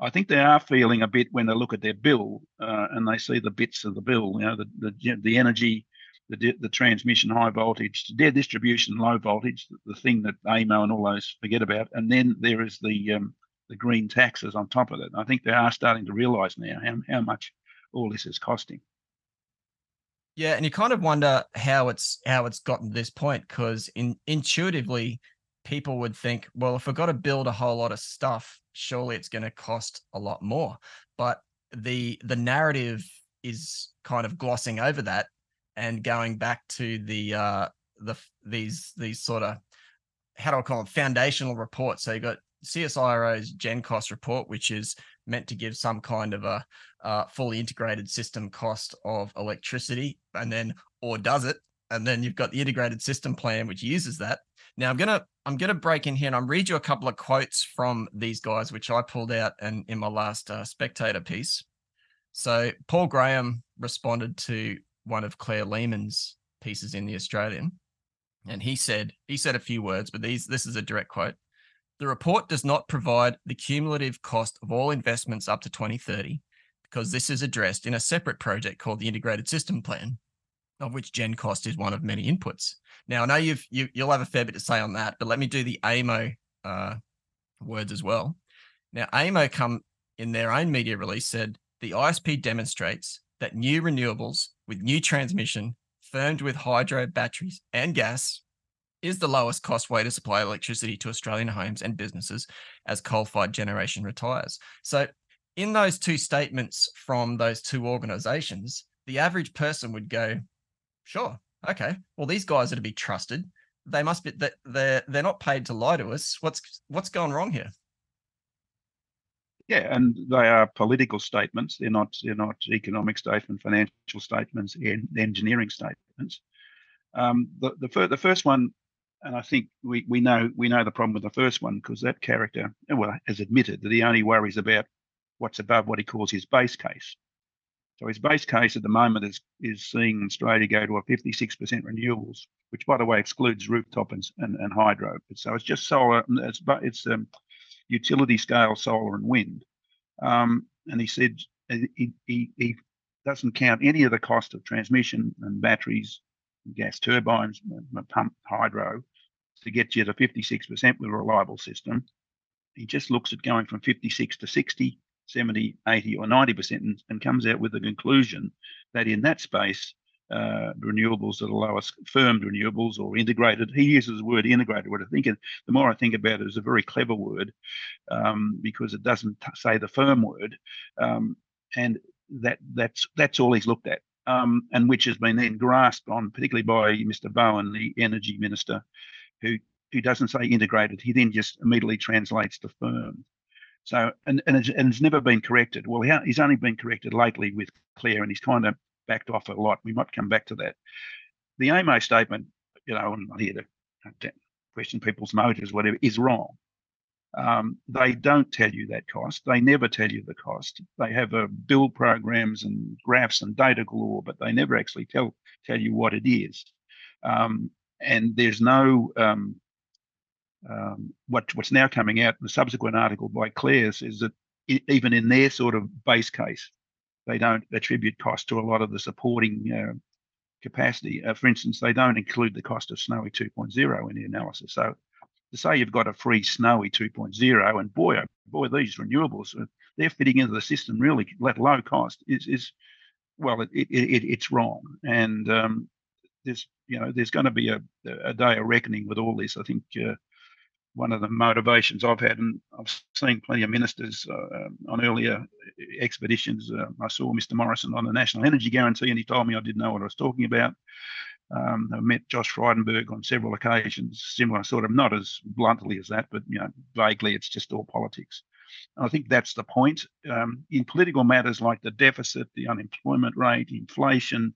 I think they are feeling a bit when they look at their bill uh, and they see the bits of the bill, you know, the the, the energy the, the transmission high voltage, their distribution low voltage, the, the, thing that AEMO and all those forget about, and then there is the um, the green taxes on top of it. I think they are starting to realise now how, how much all this is costing. Yeah, and you kind of wonder how it's how it's gotten to this point because in intuitively people would think, well, if I've got to build a whole lot of stuff, surely it's going to cost a lot more. But the the narrative is kind of glossing over that and going back to the uh, the these these sort of how do I call them foundational reports. So you got CSIRO's GenCost report, which is meant to give some kind of a uh, fully integrated system cost of electricity, and then or does it? And then you've got the integrated system plan, which uses that. Now I'm gonna I'm gonna break in here and I'll read you a couple of quotes from these guys, which I pulled out and in my last uh, Spectator piece. So Paul Graham responded to one of Claire Lehmann's pieces in the Australian, and he said he said a few words, but these this is a direct quote. The report does not provide the cumulative cost of all investments up to 2030 because this is addressed in a separate project called the Integrated System Plan, of which GenCost is one of many inputs. Now, I know you've you, you will have a fair bit to say on that, but let me do the AEMO uh, words as well. Now, AEMO come in their own media release said the ISP demonstrates that new renewables with new transmission firmed with hydro batteries and gas is the lowest cost way to supply electricity to Australian homes and businesses as coal fired generation retires. So, in those two statements from those two organizations, the average person would go, sure, okay, well, these guys are to be trusted. They must be that they're they're not paid to lie to us. What's what's gone wrong here? Yeah, and they are political statements. They're not they're not economic statements, financial statements, and engineering statements. Um, the the, fir- the first one, and I think we, we know we know the problem with the first one because that character well has admitted that he only worries about what's above what he calls his base case. So his base case at the moment is is seeing Australia go to a 56% renewables, which by the way excludes rooftop and, and, and hydro. So it's just solar. It's but it's um, utility scale solar and wind. Um, and he said he, he, he, doesn't count any of the cost of transmission and batteries, gas turbines, pump hydro to get you to 56% with a reliable system. He just looks at going from 56 to 60, 70, 80, or 90%, and, and comes out with the conclusion that in that space, uh, renewables that allow us firmed renewables or integrated. He uses the word integrated. What I think, the more I think about it, is a very clever word um, because it doesn't t- say the firm word, um, and that that's that's all he's looked at, um, and which has been then grasped on, particularly by Mr. Bowen, the energy minister, who who doesn't say integrated. He then just immediately translates to firm. So, and and it's, and it's never been corrected. Well, he, he's only been corrected lately with Claire, and he's kind of backed off a lot. We might come back to that. The AEMO statement, you know, I'm not here to question people's motives, whatever, is wrong. Um, they don't tell you that cost. They never tell you the cost. They have a bill programs and graphs and data galore, but they never actually tell tell you what it is. Um, and there's no um, um, what what's now coming out in the subsequent article by Claire's is that even in their sort of base case, they don't attribute cost to a lot of the supporting uh, capacity. Uh, for instance, they don't include the cost of Snowy 2.0 in the analysis. So to say you've got a free Snowy 2.0, and boy, oh, boy, these renewables, uh, they're fitting into the system really at low cost is, is well, it, it, it, it's wrong. And um, there's, you know, there's going to be a, a day of reckoning with all this. I think uh, one of the motivations I've had, and I've seen plenty of ministers uh, on earlier expeditions. Uh, I saw Mr. Morrison on the National Energy Guarantee, and he told me I didn't know what I was talking about. Um, I met Josh Frydenberg on several occasions, similar sort of, not as bluntly as that, but you know, vaguely, it's just all politics. And I think that's the point. Um, in political matters like the deficit, the unemployment rate, inflation,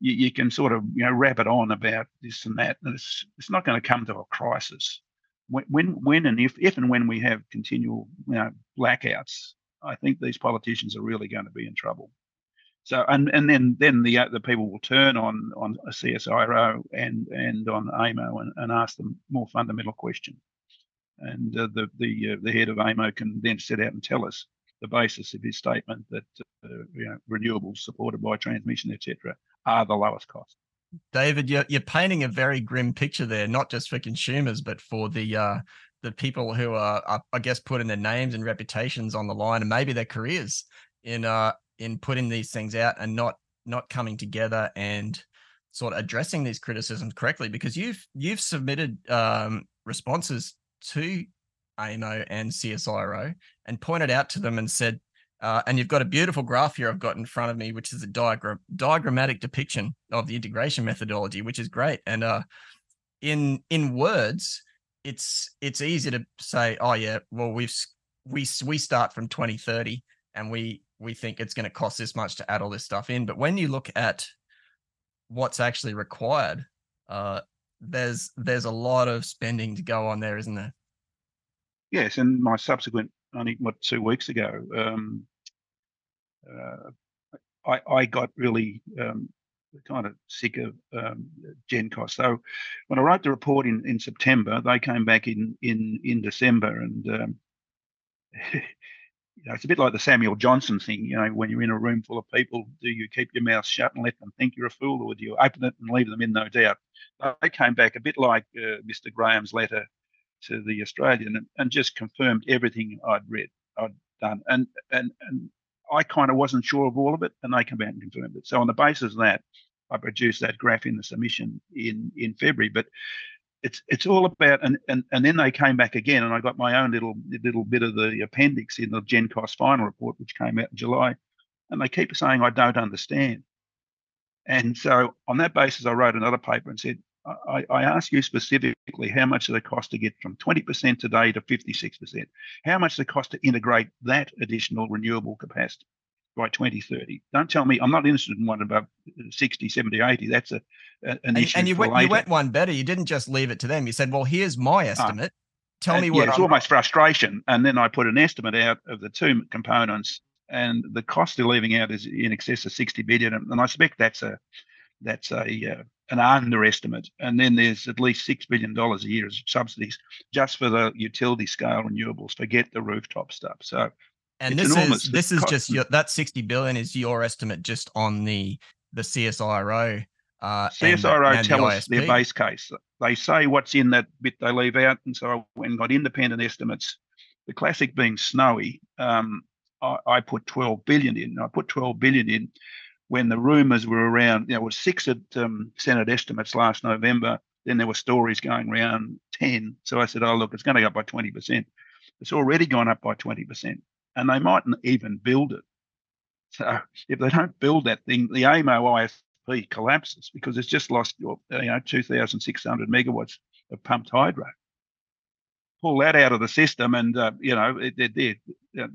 you, you, can sort of you know wrap it on about this and that, and it's it's not going to come to a crisis when, when and if, if and when we have continual you know, blackouts, I think these politicians are really going to be in trouble. So and and then then the uh, the people will turn on on a CSIRO and and on AEMO and, and ask them more fundamental question, and uh, the the uh, the head of AEMO can then set out and tell us the basis of his statement that uh, you know renewables supported by transmission etc are the lowest cost. David, you're, you're painting a very grim picture there, not just for consumers, but for the uh, the people who are, are, I guess, putting their names and reputations on the line, and maybe their careers in uh, in putting these things out and not not coming together and sort of addressing these criticisms correctly. Because you've you've submitted um, responses to AEMO and CSIRO and pointed out to them and said, uh, and you've got a beautiful graph here I've got in front of me, which is a diagram diagrammatic depiction of the integration methodology, which is great. And uh, in in words, it's it's easy to say, oh yeah, well we've we we start from 2030 and we we think it's going to cost this much to add all this stuff in. But when you look at what's actually required, uh, there's there's a lot of spending to go on there, isn't there? Yes, and my subsequent only what two weeks ago, um, uh, I, I got really um, kind of sick of um, GenCost. So when I wrote the report in, in September, they came back in in in December, and um, *laughs* you know, it's a bit like the Samuel Johnson thing. You know, when you're in a room full of people, do you keep your mouth shut and let them think you're a fool, or do you open it and leave them in no doubt? They came back a bit like uh, Mr. Graham's letter to the Australian and, and just confirmed everything I'd read, I'd done. And and and I kind of wasn't sure of all of it, and they came out and confirmed it. So on the basis of that, I produced that graph in the submission in in February. But it's it's all about and, and and then they came back again, and I got my own little little bit of the appendix in the GenCost final report, which came out in July, and they keep saying I don't understand. And so on that basis, I wrote another paper and said, I, I ask you specifically how much does it cost to get from 20% today to 56%? How much does it cost to integrate that additional renewable capacity by 2030? Don't tell me, I'm not interested in one above 60, 70, 80. That's a, a an issue. And you, went, you went one better. You didn't just leave it to them. You said, well, here's my Ah. estimate. Tell me yeah, what it's I'm almost frustration. And then I put an estimate out of the two components, and the cost they're leaving out is in excess of 60 billion. And I suspect that's a that's a uh, an underestimate. And then there's at least six billion dollars a year as subsidies just for the utility scale renewables. Forget the rooftop stuff. So and this enormous. is this The is just your, that 60 billion is your estimate just on the the CSIRO uh and the- CSIRO and the tell us their base case. They say what's in that bit they leave out, and so I went and got independent estimates. The classic being snowy. Um, I, I put 12 billion in. I put 12 billion in when the rumours were around. It was six at um, Senate estimates last November. Then there were stories going around 10. So I said, oh, look, it's going to go up by 20%. It's already gone up by 20%. And they mightn't even build it. So if they don't build that thing, the AEMO ISP collapses because it's just lost, you know, 2,600 megawatts of pumped hydro. Pull that out of the system, and uh, you know, it, it, it,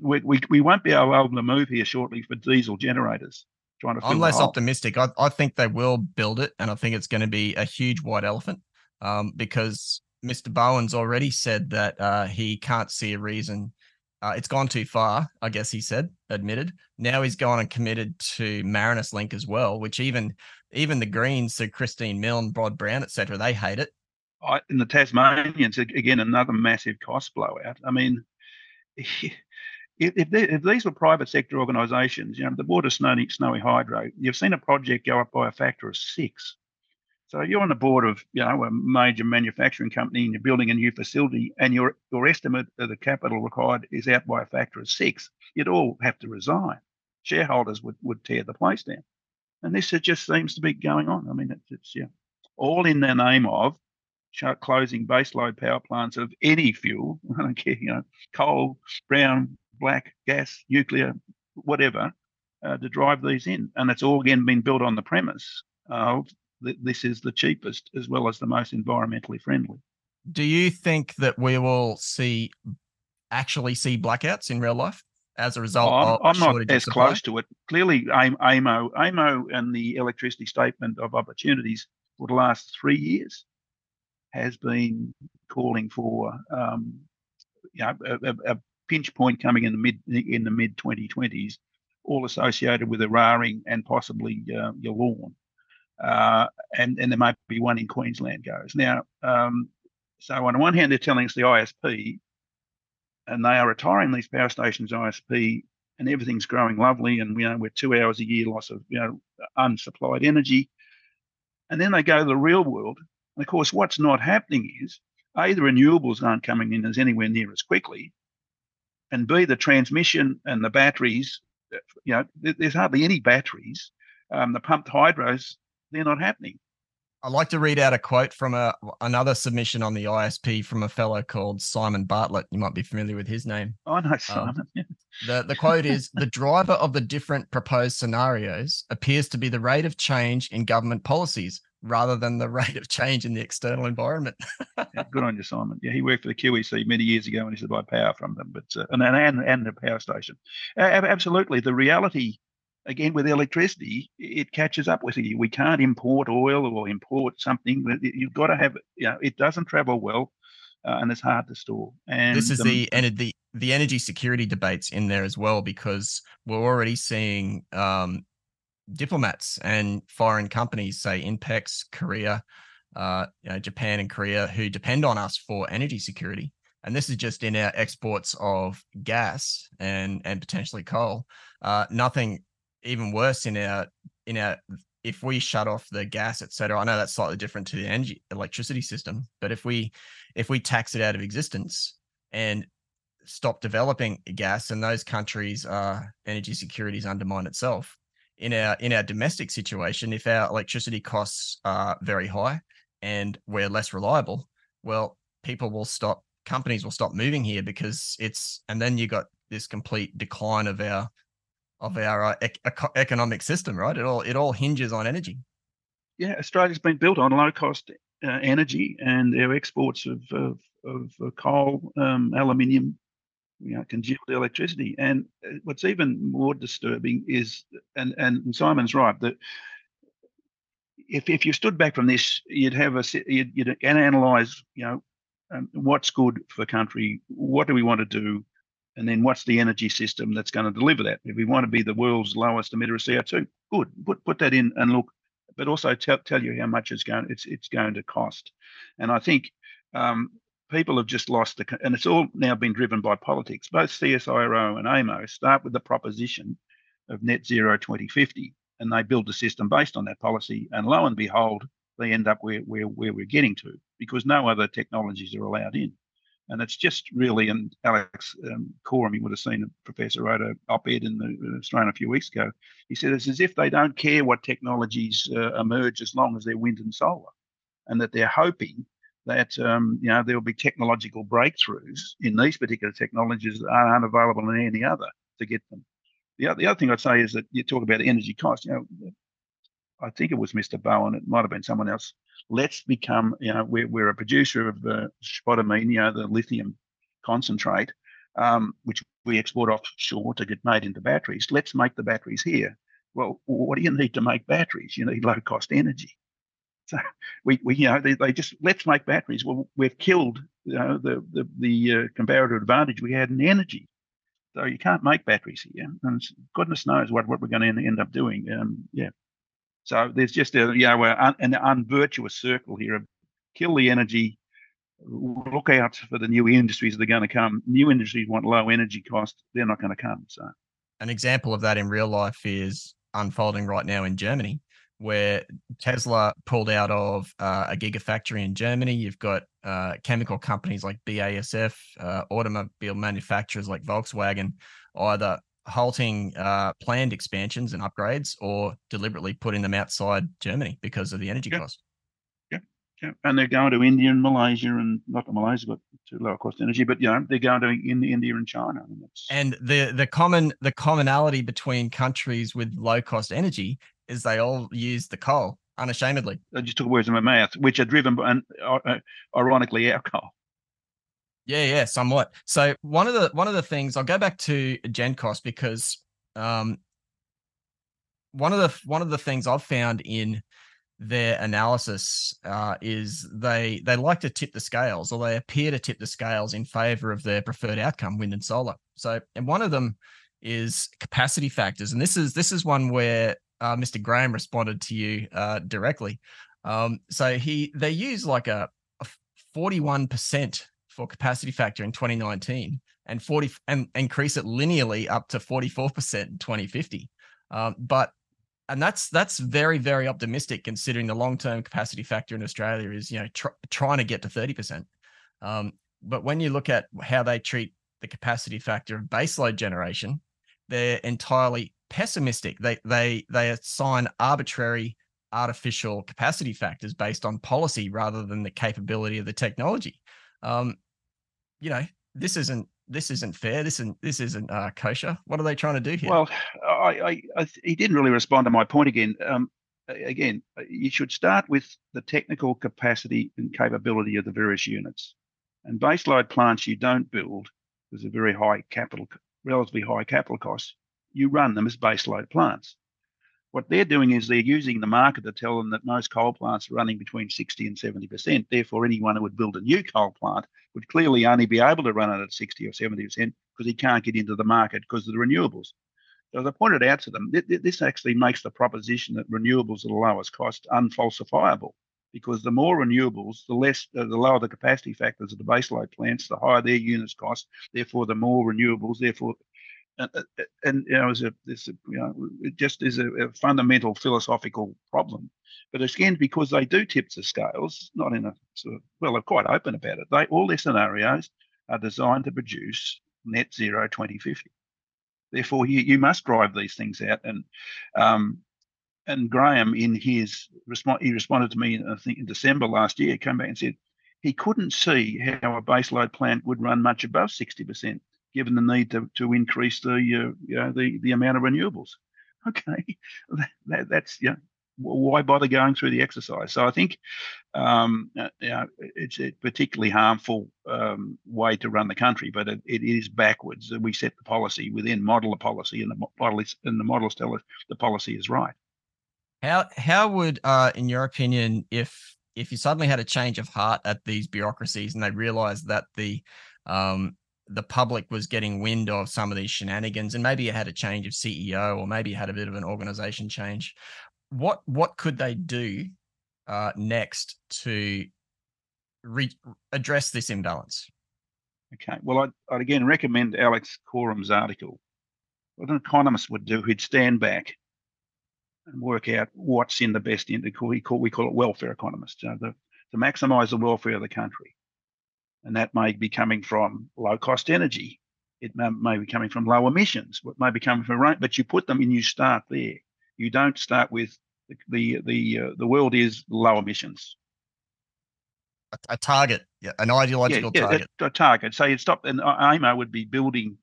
we, we we won't be able to move here shortly for diesel generators. Trying to I'm less optimistic. I, I think they will build it, and I think it's going to be a huge white elephant um, because Mr. Bowen's already said that uh, he can't see a reason. Uh, it's gone too far, I guess he said, admitted. Now he's gone and committed to Marinus Link as well, which even even the Greens, so Christine Milne, Bob Brown, etc., they hate it. I, in the Tasmanians, again, another massive cost blowout. I mean, *laughs* if, if, if these were private sector organisations, you know, the board of Snowy, Snowy Hydro, you've seen a project go up by a factor of six. So you're on the board of, you know, a major manufacturing company and you're building a new facility and your, your estimate of the capital required is out by a factor of six. You'd all have to resign. Shareholders would, would tear the place down. And this just seems to be going on. I mean, it's, it's yeah, all in the name of closing baseload power plants of any fuel. *laughs* I don't care, you know, coal, brown, black, gas, nuclear, whatever, uh, to drive these in. And it's all again been built on the premise of that this is the cheapest as well as the most environmentally friendly. Do you think that we will see actually see blackouts in real life as a result I'm, of I'm not as close to it. Clearly, AEMO, AEMO and the electricity statement of opportunities for the last three years has been calling for um, you know, a, a, pinch point coming in the mid in the mid 2020s, all associated with Eraring and possibly uh, Yallourn. Uh, and, and there might be one in Queensland goes. Now, um, so on the one hand, they're telling us the ISP, and they are retiring these power stations ISP, and everything's growing lovely, and you know we're two hours a year loss of you know unsupplied energy. And then they go to the real world, and of course, what's not happening is A, the renewables aren't coming in as anywhere near as quickly, and B, the transmission and the batteries, uh, you know, there's hardly any batteries. Um, the pumped hydros, they're not happening. I'd like to read out a quote from a, another submission on the ISP from a fellow called Simon Bartlett. You might be familiar with his name. I know Simon. Um, yeah. the, the quote is The driver of the different proposed scenarios appears to be the rate of change in government policies rather than the *laughs* rate of change in the external environment. yeah, good *laughs* on you, Simon. Yeah, he worked for the QEC many years ago and he buy power from them, but uh, and, and and the power station. Uh, absolutely, the reality again with electricity, it catches up with you. We can't import oil or import something. You've got to have, you know, it doesn't travel well, uh, and it's hard to store. And this is the and the the energy security debates in there as well because we're already seeing um, diplomats and foreign companies, say Inpex, Korea, uh, you know, Japan, and Korea, who depend on us for energy security. And this is just in our exports of gas and and potentially coal. Uh, nothing even worse in our in our if we shut off the gas, etc. I know that's slightly different to the energy electricity system, but if we if we tax it out of existence and stop developing gas, and those countries' uh, energy securities undermine itself. In our in our domestic situation, if our electricity costs are very high and we're less reliable, well, people will stop, companies will stop moving here because it's, and then you got this complete decline of our of our uh, ec- economic system, right? It all it all hinges on energy. Yeah, Australia's been built on low cost uh, energy, and our exports of of, of coal, um, aluminium, you know, congealed electricity. And uh, what's even more disturbing is, and and Simon's right that if if you stood back from this, you'd have a you'd, you'd analyze, you know, um, what's good for the country, what do we want to do, and then what's the energy system that's going to deliver that? If we want to be the world's lowest emitter of CO2, good, put put that in and look, but also tell tell you how much it's going it's it's going to cost. And I think um, people have just lost the and it's all now been driven by politics. Both CSIRO and AEMO start with the proposition of net zero 2050, and they build the system based on that policy. And lo and behold, they end up where where, where we're getting to because no other technologies are allowed in. And it's just really, and Alex um, Coram, you would have seen professor wrote a op-ed in the Australian a few weeks ago. He said it's as if they don't care what technologies uh, emerge as long as they're wind and solar, and that they're hoping that um, you know there will be technological breakthroughs in these particular technologies that aren't available in any other to get them. The, the other thing I'd say is that you talk about energy costs. You know, I think it was Mr. Bowen. It might have been someone else let's become, you know, we're, we're a producer of uh, spodumene, you know, the lithium concentrate, um, which we export offshore to get made into batteries. Let's make the batteries here. Well, what do you need to make batteries? You need low cost energy. So we, we you know, they, they just let's make batteries. Well, we've killed, you know, the the, the uh, comparative advantage we had in energy. So you can't make batteries here, and goodness knows what, what we're going to end up doing. Um, yeah. So there's just a you know an unvirtuous circle here kill the energy, look out for the new industries that are going to come. New industries want low energy cost; they're not going to come. So an example of that in real life is unfolding right now in Germany, where Tesla pulled out of uh, a gigafactory in Germany. You've got uh, chemical companies like BASF, uh, automobile manufacturers like Volkswagen, either halting uh, planned expansions and upgrades or deliberately putting them outside Germany because of the energy yeah. cost. Yeah, yeah, and they're going to India and Malaysia and not Malaysia, but to lower cost energy. But you know, they're going to in India and China. And, and the the common the commonality between countries with low cost energy is they all use the coal unashamedly. I just took words in my mouth, which are driven by, uh, uh, ironically, our coal. Yeah, yeah, somewhat. So one of the one of the things I'll go back to GenCost because um, one of the one of the things I've found in their analysis uh, is they they like to tip the scales or they appear to tip the scales in favor of their preferred outcome, wind and solar. So, and one of them is capacity factors, and this is this is one where uh, Mr. Graham responded to you uh, directly. Um, so he they use like a forty one percent for capacity factor in 2019 and 40 and increase it linearly up to 44% in 2050. Um, but and that's that's very very optimistic considering the long term capacity factor in Australia is you know tr- trying to get to 30%. Um, but when you look at how they treat the capacity factor of baseload generation, they're entirely pessimistic. They they they assign arbitrary artificial capacity factors based on policy rather than the capability of the technology. Um, you know, this isn't this isn't fair. This isn't this isn't uh, kosher. What are they trying to do here? Well, I, I, I he didn't really respond to my point again. Um, again, you should start with the technical capacity and capability of the various units. And baseload plants you don't build with a very high capital, relatively high capital costs. You run them as baseload plants. What they're doing is they're using the market to tell them that most coal plants are running between 60 and 70%. Therefore, anyone who would build a new coal plant would clearly only be able to run it at 60 or 70% because he can't get into the market because of the renewables. So as I pointed out to them, this actually makes the proposition that renewables are the lowest cost unfalsifiable because the more renewables, the less, uh, the lower the capacity factors of the baseload plants, the higher their units cost. Therefore, the more renewables, therefore and, and you know, as a, this, you know, it just is a, a, fundamental philosophical problem. But again, because they do tip the scales, not in a sort of, well, they're quite open about it. They all their scenarios are designed to produce net zero 2050. Therefore, you, you must drive these things out. And um, and Graham, in his response, he responded to me, I think in December last year, came back and said he couldn't see how a baseload plant would run much above 60% given the need to, to increase the uh, you know, the the amount of renewables. *laughs* Okay, that, that's yeah. Why bother going through the exercise? So I think um, uh, you know, it's a particularly harmful um, way to run the country, but it, it is backwards. We set the policy within model the policy, and the model is, and the models tell us the policy is right. How how would, uh, in your opinion, if if you suddenly had a change of heart at these bureaucracies and they realised that the um, the public was getting wind of some of these shenanigans and maybe it had a change of CEO or maybe it had a bit of an organization change. What what could they do uh, next to re- address this imbalance? Okay. Well, I'd, I'd again recommend Alex Coram's article. What an economist would do, he'd stand back and work out what's in the best interest. We call, we call it welfare economists, you know, the, to maximise the welfare of the country and that may be coming from low cost energy. It may, may be coming from low emissions. It may be coming from rain, but you put them and you start there. You don't start with the the the, uh, the world is low emissions. A, a target, yeah, an ideological yeah, yeah, target. A, a target. So you'd stop, and AEMO would be building,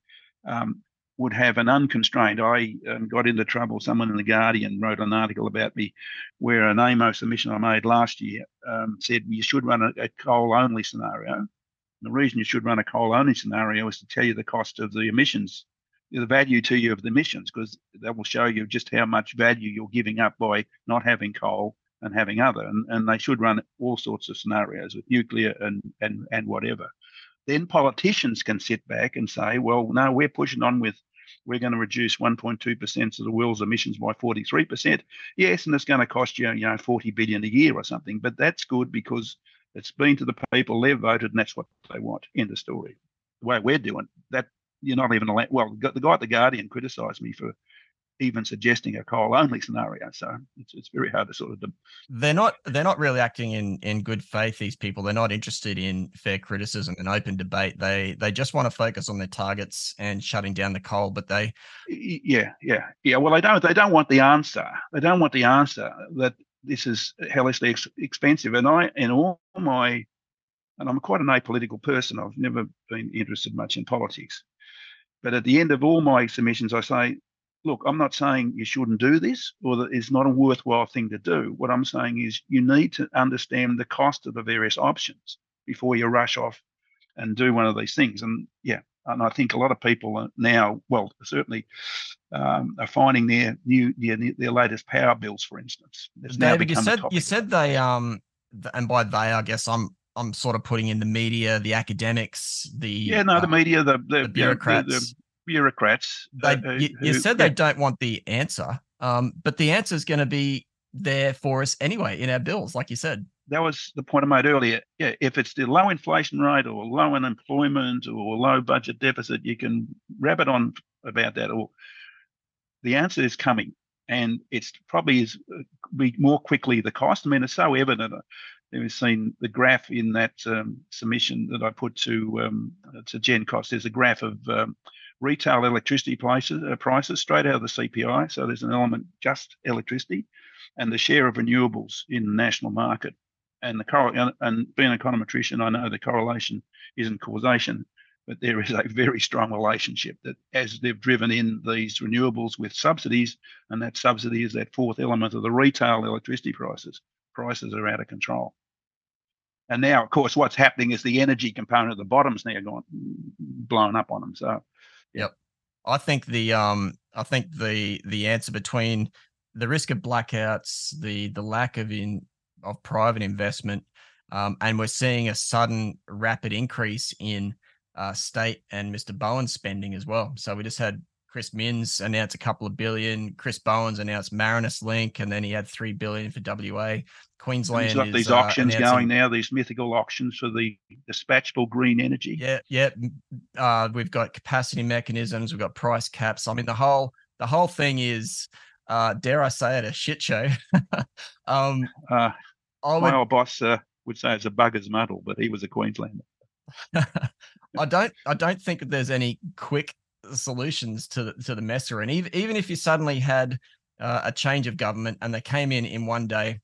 um, would have an unconstrained. I um, got into trouble. Someone in the Guardian wrote an article about me, where an AEMO submission I made last year um, said you should run a, a coal only scenario. The reason you should run a coal only scenario is to tell you the cost of the emissions, the value to you of the emissions, because that will show you just how much value you're giving up by not having coal and having other. And, and they should run all sorts of scenarios with nuclear and, and, and whatever. Then politicians can sit back and say, well, no, we're pushing on with, we're going to reduce 1.2% of the world's emissions by 43%. Yes, and it's going to cost you, you know, 40 billion a year or something, but that's good because it's been to the people, they've voted, and that's what they want. End of story. The way we're doing that, you're not even allowed. Well, the guy at the Guardian criticised me for even suggesting a coal only scenario. So it's, it's very hard to sort of. They're not they're not really acting in in good faith. These people they're not interested in fair criticism and open debate. They they just want to focus on their targets and shutting down the coal. But they, yeah, yeah, yeah. Well, they don't they don't want the answer. They don't want the answer that this is hellishly ex- expensive. And I in all my and I'm quite an apolitical person. I've never been interested much in politics. But at the end of all my submissions, I say look, I'm not saying you shouldn't do this or that it's not a worthwhile thing to do. What I'm saying is you need to understand the cost of the various options before you rush off and do one of these things. And yeah, and I think a lot of people are now, well, certainly um, are finding their new their, their latest power bills, for instance. David, you said you said they um, and by they, I guess I'm I'm sort of putting in the media, the academics, the yeah, no, the uh, media, the the, the bureaucrats. the, the bureaucrats. They, uh, you, you who- said they don't want the answer, um, but the answer is going to be there for us anyway in our bills, like you said. That was the point I made earlier. Yeah, if it's the low inflation rate or low unemployment or low budget deficit, you can rabbit on about that. Or the answer is coming, and it's probably is uh, be more quickly the cost. I mean, it's so evident. uh, We've seen the graph in that um, submission that I put to um, to GenCost. There's a graph of um, retail electricity prices, uh, prices straight out of the CPI. So there's an element just electricity, and the share of renewables in the national market and the and, and being an econometrician, I know the correlation isn't causation, but there is a very strong relationship that as they've driven in these renewables with subsidies, and that subsidy is that fourth element of the retail electricity prices, prices are out of control. And now, of course, what's happening is the energy component at the bottom's now gone blown up on them. So, Yep. I think the um I think the the answer between the risk of blackouts, the the lack of in of private investment, um, and we're seeing a sudden rapid increase in uh, state and Mr. Bowen's spending as well. So we just had Chris Minns announce a couple of billion. Chris Bowen's announced Marinus Link, and then he had three billion for WA. Queensland got is, these uh, auctions announcing- going now, these mythical auctions for the dispatchable green energy. Yeah, yeah. Uh, we've got capacity mechanisms. We've got price caps. I mean, the whole the whole thing is, uh, dare I say it, a shit show. *laughs* um, Uh, I my would, old boss uh, would say it's a bugger's muddle, but he was a Queenslander. *laughs* I don't, I don't think there's any quick solutions to the, to the mess we're in. Even even if you suddenly had uh, a change of government and they came in in one day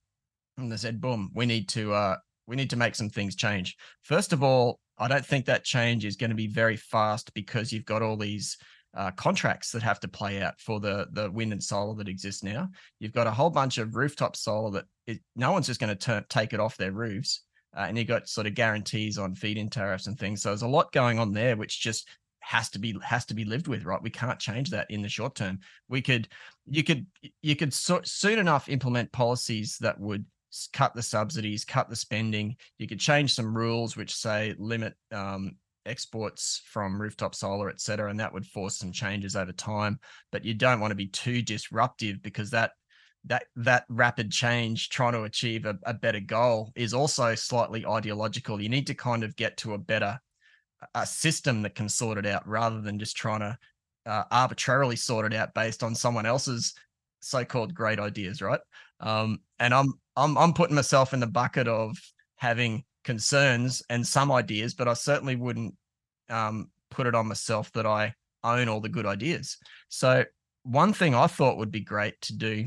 and they said, "Boom, we need to uh, we need to make some things change." First of all, I don't think that change is going to be very fast because you've got all these uh, contracts that have to play out for the the wind and solar that exists now. You've got a whole bunch of rooftop solar that it, no one's just going to take it off their roofs, uh, and you've got sort of guarantees on feed-in tariffs and things. So there's a lot going on there, which just has to be has to be lived with, right? We can't change that in the short term. We could, you could, you could so, soon enough implement policies that would cut the subsidies, cut the spending. You could change some rules which say limit um, exports from rooftop solar, et cetera, and that would force some changes over time. But you don't want to be too disruptive because that that that rapid change trying to achieve a, a better goal is also slightly ideological. You need to kind of get to a better a system that can sort it out rather than just trying to uh, arbitrarily sort it out based on someone else's so-called great ideas, right? Um, and I'm I'm I'm putting myself in the bucket of having concerns and some ideas, but I certainly wouldn't um, put it on myself that I own all the good ideas. So one thing I thought would be great to do,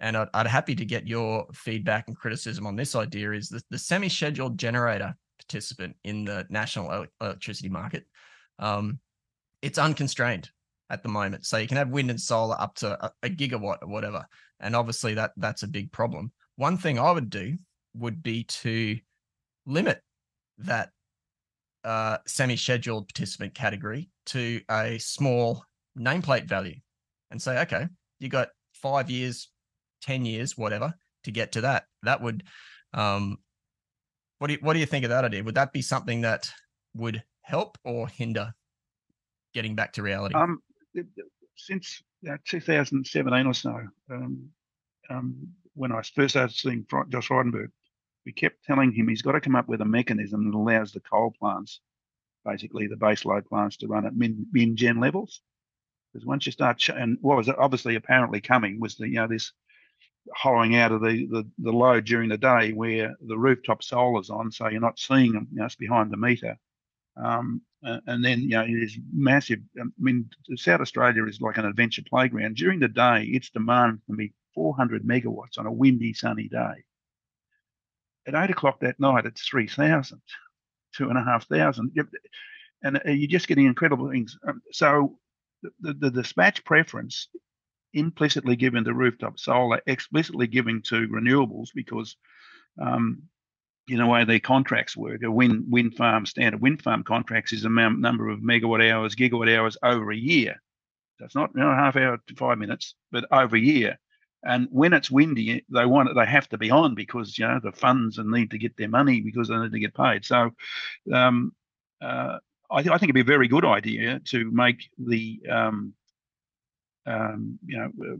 and I'd, I'd happy to get your feedback and criticism on this idea, is the, the semi-scheduled generator participant in the national electricity market. Um, it's unconstrained at the moment, so you can have wind and solar up to a, a gigawatt or whatever, and obviously that that's a big problem. One thing I would do would be to limit that uh, semi-scheduled participant category to a small nameplate value and say, okay, you got five years, 10 years, whatever, to get to that. That would, um, what do you, what do you think of that idea? Would that be something that would help or hinder getting back to reality? Um, since uh, 2017 or so, um, um, when I first started seeing Josh Frydenberg, we kept telling him he's got to come up with a mechanism that allows the coal plants, basically the baseload plants, to run at min, min gen levels. Because once you start, ch- and what was obviously apparently coming was the you know this hollowing out of the, the, the load during the day where the rooftop solar's on, so you're not seeing them, you know, it's behind the meter. Um, and then, you know, it is massive. I mean, South Australia is like an adventure playground. During the day, its demand can be 400 megawatts on a windy, sunny day. At eight o'clock that night, it's 3,000, two and a uh, you're just getting incredible things. Um, so the, the dispatch preference implicitly given to rooftop solar, explicitly giving to renewables because um, you know, way their contracts work. A wind wind farm standard wind farm contracts is a number of megawatt hours, gigawatt hours over a year. It's not you know, half hour to five minutes, but over a year. And when it's windy, they want it, they have to be on because you know the funds and need to get their money because they need to get paid. So um, uh, I, th- I, think it'd be a very good idea to make the um, um, you know uh,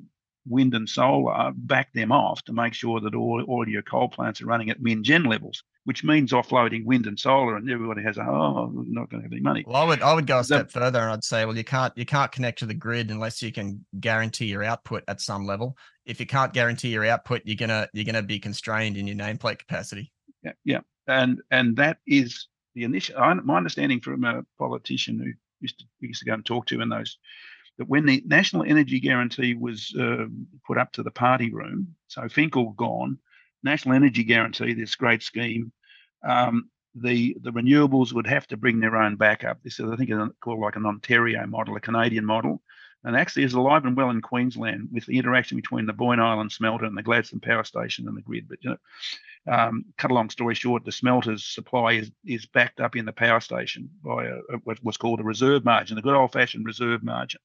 wind and solar uh, back them off to make sure that all, all your coal plants are running at min gen levels, which means offloading wind and solar, and everybody has a oh, we're not going to have any money. Well, I would I would go a step the, further, and I'd say, well, you can't you can't connect to the grid unless you can guarantee your output at some level. If you can't guarantee your output, you're gonna you're gonna be constrained in your nameplate capacity. Yeah, yeah, and and that is the initial. My understanding from a politician who used to used to go and talk to in those that when the National Energy Guarantee was uh, put up to the party room, so Finkel gone, National Energy Guarantee, this great scheme, um, the the renewables would have to bring their own backup. This is, I think, called like an Ontario model, a Canadian model, and actually is alive and well in Queensland with the interaction between the Boyne Island smelter and the Gladstone Power Station and the grid. But you know, um, cut a long story short, the smelter's supply is, is backed up in the power station by a, a, what's called a reserve margin, a good old-fashioned reserve margin.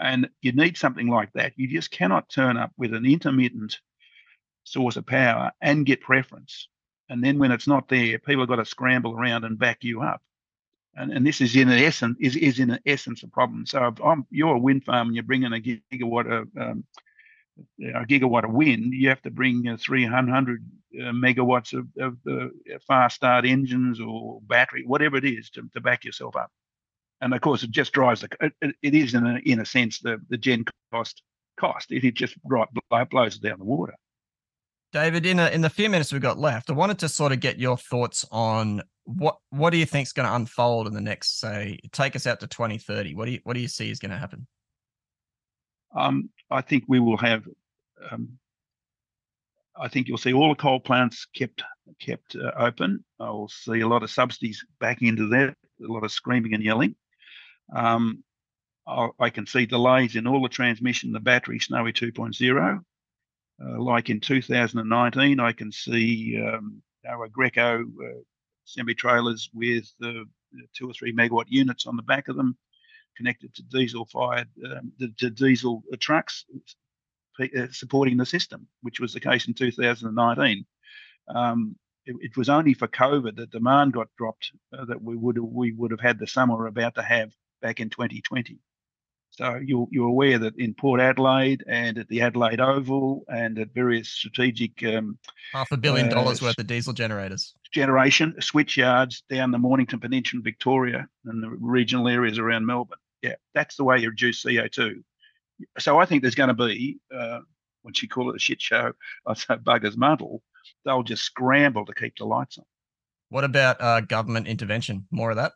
And you need something like that. You just cannot turn up with an intermittent source of power and get preference. And then when it's not there, people have got to scramble around and back you up. And, and this is in essence is, is in essence a problem. So if I'm, you're a wind farm and you're bringing a gigawatt of um, a gigawatt of wind, you have to bring uh, 300 uh, megawatts of, of uh, fast start engines or battery, whatever it is, to, to back yourself up and of course it just drives the it, it is in a, in a sense the the gen cost cost it, it just right blows it down the water david in a, in the few minutes we've got left i wanted to sort of get your thoughts on what what do you think is going to unfold in the next say take us out to 2030 what do you what do you see is going to happen um, i think we will have um, I think you'll see all the coal plants kept kept uh, open. I'll see a lot of subsidies back into that, a lot of screaming and yelling. Um, I can see delays in all the transmission, the battery Snowy 2.0. Uh, like in 2019, I can see um, Aggreko uh, semi trailers with uh, two or three megawatt units on the back of them connected to diesel fired, um, to diesel trucks uh, supporting the system, which was the case in 2019. Um, it, it, was only for COVID that demand got dropped uh, that we would we would have had the summer about to have back in 2020. So you're, you're aware that in Port Adelaide and at the Adelaide Oval and at various strategic um, half a billion uh, dollars worth of diesel generators generation switch yards down the Mornington Peninsula, Victoria, and the regional areas around Melbourne. Yeah, that's the way you reduce CO2. So I think there's going to be, uh, once you call it a shit show, I say bugger's muddle, they'll just scramble to keep the lights on. What about uh, government intervention? More of that?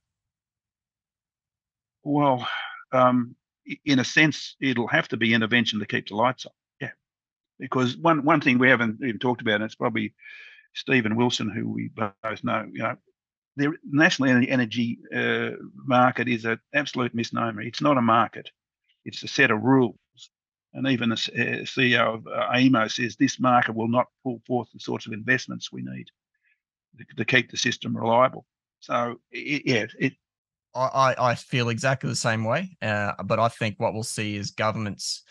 Well, um, in a sense, it'll have to be intervention to keep the lights on. Yeah, because one one thing we haven't even talked about, and it's probably Stephen Wilson, who we both know. You know, the national energy uh, market is an absolute misnomer. It's not a market; it's a set of rules. And even the uh, CEO of uh, AEMO says this market will not pull forth the sorts of investments we need to, keep the system reliable. So, yeah, it, I, I feel exactly the same way. Uh, but I think what we'll see is governments,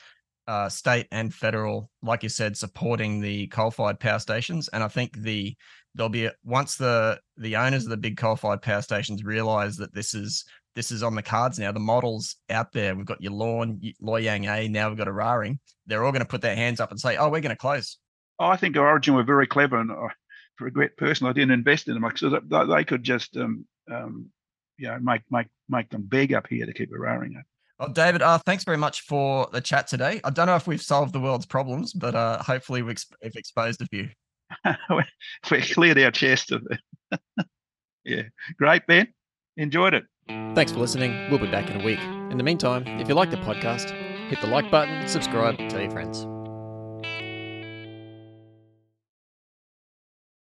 uh, state and federal, like you said, supporting the coal-fired power stations. And I think the there'll be a, once the the owners of the big coal-fired power stations realize that this is this is on the cards now. The models out there. We've got Yallourn, Loy Yang A. Now we've got Eraring. They're all going to put their hands up and say, "Oh, we're going to close." I think Origin were very clever, and I regret personally I didn't invest in them because they could just um, um, you know make make make them beg up here to keep Eraring up. Well, David, uh, thanks very much for the chat today. I don't know if we've solved the world's problems, but uh, hopefully we've, we've exposed a few. *laughs* we cleared our chest of it. *laughs* yeah, great, Ben. Enjoyed it. Thanks for listening. We'll be back in a week. In the meantime, if you like the podcast, hit the like button, subscribe, tell your friends.